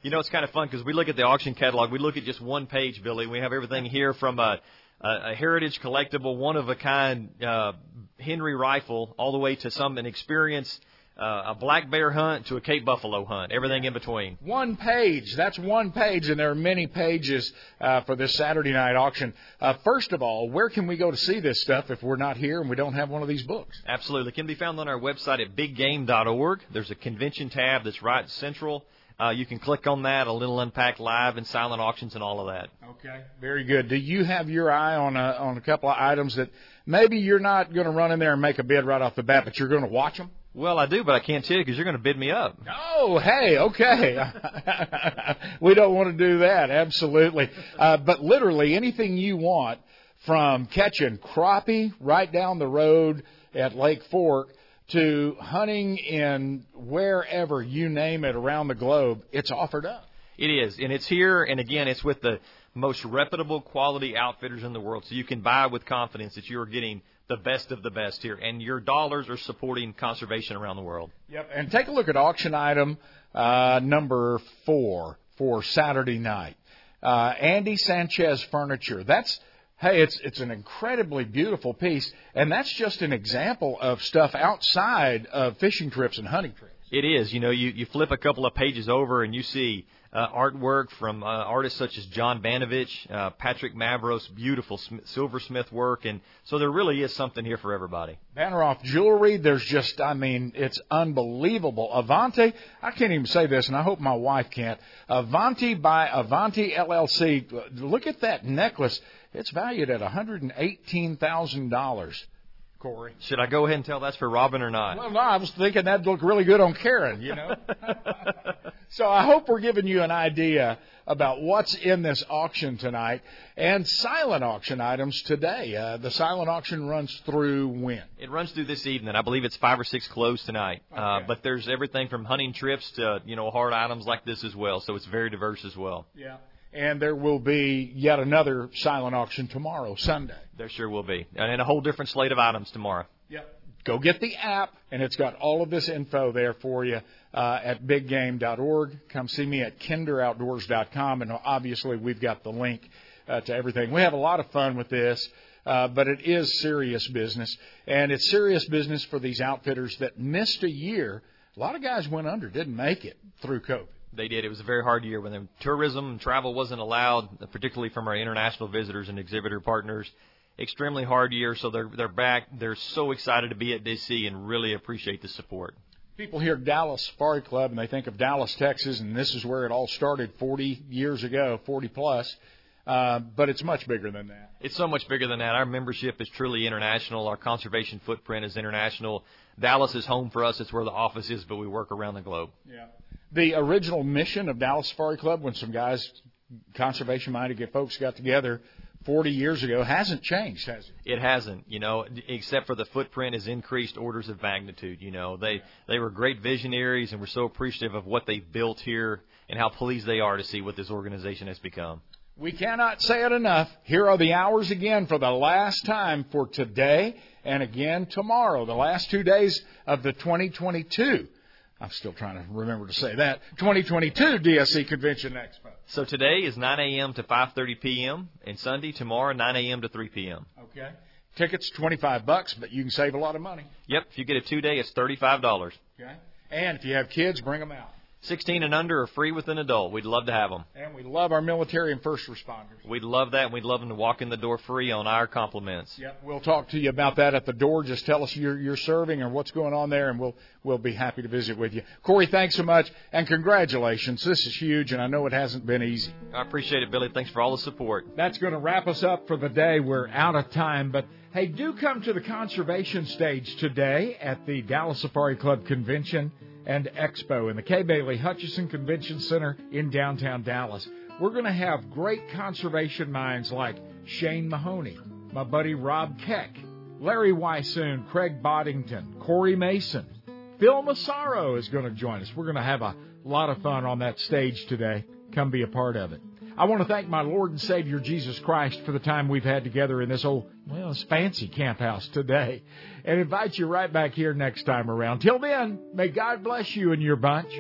You know, it's kind of fun because we look at the auction catalog. We look at just one page, Billy. We have everything here from a, a, a heritage collectible, one of a kind uh, Henry rifle, all the way to some an experience, uh, a black bear hunt to a Cape buffalo hunt. Everything in between. One page. That's one page, and there are many pages uh, for this Saturday night auction. Uh, first of all, where can we go to see this stuff if we're not here and we don't have one of these books? Absolutely. It can be found on our website at biggame.org. There's a convention tab that's right central. Uh, you can click on that, a little unpack live and silent auctions and all of that. Okay, very good. Do you have your eye on a, on a couple of items that maybe you're not going to run in there and make a bid right off the bat, but you're going to watch them? Well, I do, but I can't tell you because you're going to bid me up. Oh, hey, okay. (laughs) we don't want to do that, absolutely. Uh, but literally anything you want from catching crappie right down the road at Lake Fork to hunting in wherever you name it around the globe, it's offered up. It is, and it's here, and again, it's with the most reputable quality outfitters in the world, so you can buy with confidence that you're getting the best of the best here, and your dollars are supporting conservation around the world. Yep, and take a look at auction item uh, number four for Saturday night. Uh, Andy Sanchez Furniture. That's hey, it's it's an incredibly beautiful piece, and that's just an example of stuff outside of fishing trips and hunting trips. It is. You know, you, you flip a couple of pages over and you see uh, artwork from uh, artists such as John Banovich, uh, Patrick Mavros, beautiful sm- silversmith work, and so there really is something here for everybody. Banneroff jewelry, there's just, I mean, it's unbelievable. Avanti, I can't even say this, and I hope my wife can't. Avanti by Avanti LLC. Look at that necklace. It's valued at $118,000. Corey. Should I go ahead and tell that's for Robin or not? Well, no, I was thinking that'd look really good on Karen, you know. (laughs) so I hope we're giving you an idea about what's in this auction tonight and silent auction items today. Uh, the silent auction runs through when? It runs through this evening. I believe it's five or six closed tonight. Okay. Uh, but there's everything from hunting trips to you know hard items like this as well. So it's very diverse as well. Yeah and there will be yet another silent auction tomorrow, Sunday. There sure will be, and a whole different slate of items tomorrow. Yep. Go get the app, and it's got all of this info there for you uh, at biggame.org. Come see me at kinderoutdoors.com, and obviously we've got the link uh, to everything. We have a lot of fun with this. Uh, but it is serious business, and it's serious business for these outfitters that missed a year. A lot of guys went under, didn't make it through COVID. They did. It was a very hard year when the tourism and travel wasn't allowed, particularly from our international visitors and exhibitor partners. Extremely hard year, so they're they're back. They're so excited to be at DC and really appreciate the support. People hear Dallas Safari Club and they think of Dallas, Texas, and this is where it all started 40 years ago, 40 plus. Uh, but it's much bigger than that. It's so much bigger than that. Our membership is truly international. Our conservation footprint is international. Dallas is home for us. It's where the office is, but we work around the globe. Yeah the original mission of Dallas Safari Club, when some guys, conservation minded folks got together 40 years ago, hasn't changed, has it? It hasn't, you know, except for the footprint has increased orders of magnitude. You know, they they were great visionaries, and we're so appreciative of what they've built here and how pleased they are to see what this organization has become. We cannot say it enough. Here are the hours again for the last time for today and again tomorrow, the last two days of the 2022 I'm still trying to remember to say that. 2022 DSC Convention Expo. So today is 9 a.m. to 5:30 p.m. and Sunday tomorrow 9 a.m. to 3 p.m. Okay. Tickets 25 bucks, but you can save a lot of money. Yep. If you get a two day, it's $35. Okay. And if you have kids, bring them out. 16 and under are free with an adult. We'd love to have them. And we love our military and first responders. We'd love that, and we'd love them to walk in the door free on our compliments. Yep, we'll talk to you about that at the door. Just tell us you're, you're serving or what's going on there, and we'll we'll be happy to visit with you. Corey, thanks so much, and congratulations. This is huge, and I know it hasn't been easy. I appreciate it, Billy. Thanks for all the support. That's going to wrap us up for the day. We're out of time, but hey, do come to the conservation stage today at the Dallas Safari Club convention and Expo in the Kay Bailey Hutchison Convention Center in downtown Dallas. We're going to have great conservation minds like Shane Mahoney, my buddy Rob Keck, Larry Weishuhn, Craig Boddington, Corey Mason. Phil Massaro is going to join us. We're going to have a lot of fun on that stage today. Come be a part of it. I want to thank my Lord and Savior Jesus Christ for the time we've had together in this old, well, this fancy camp house today, and invite you right back here next time around. Till then, may God bless you and your bunch.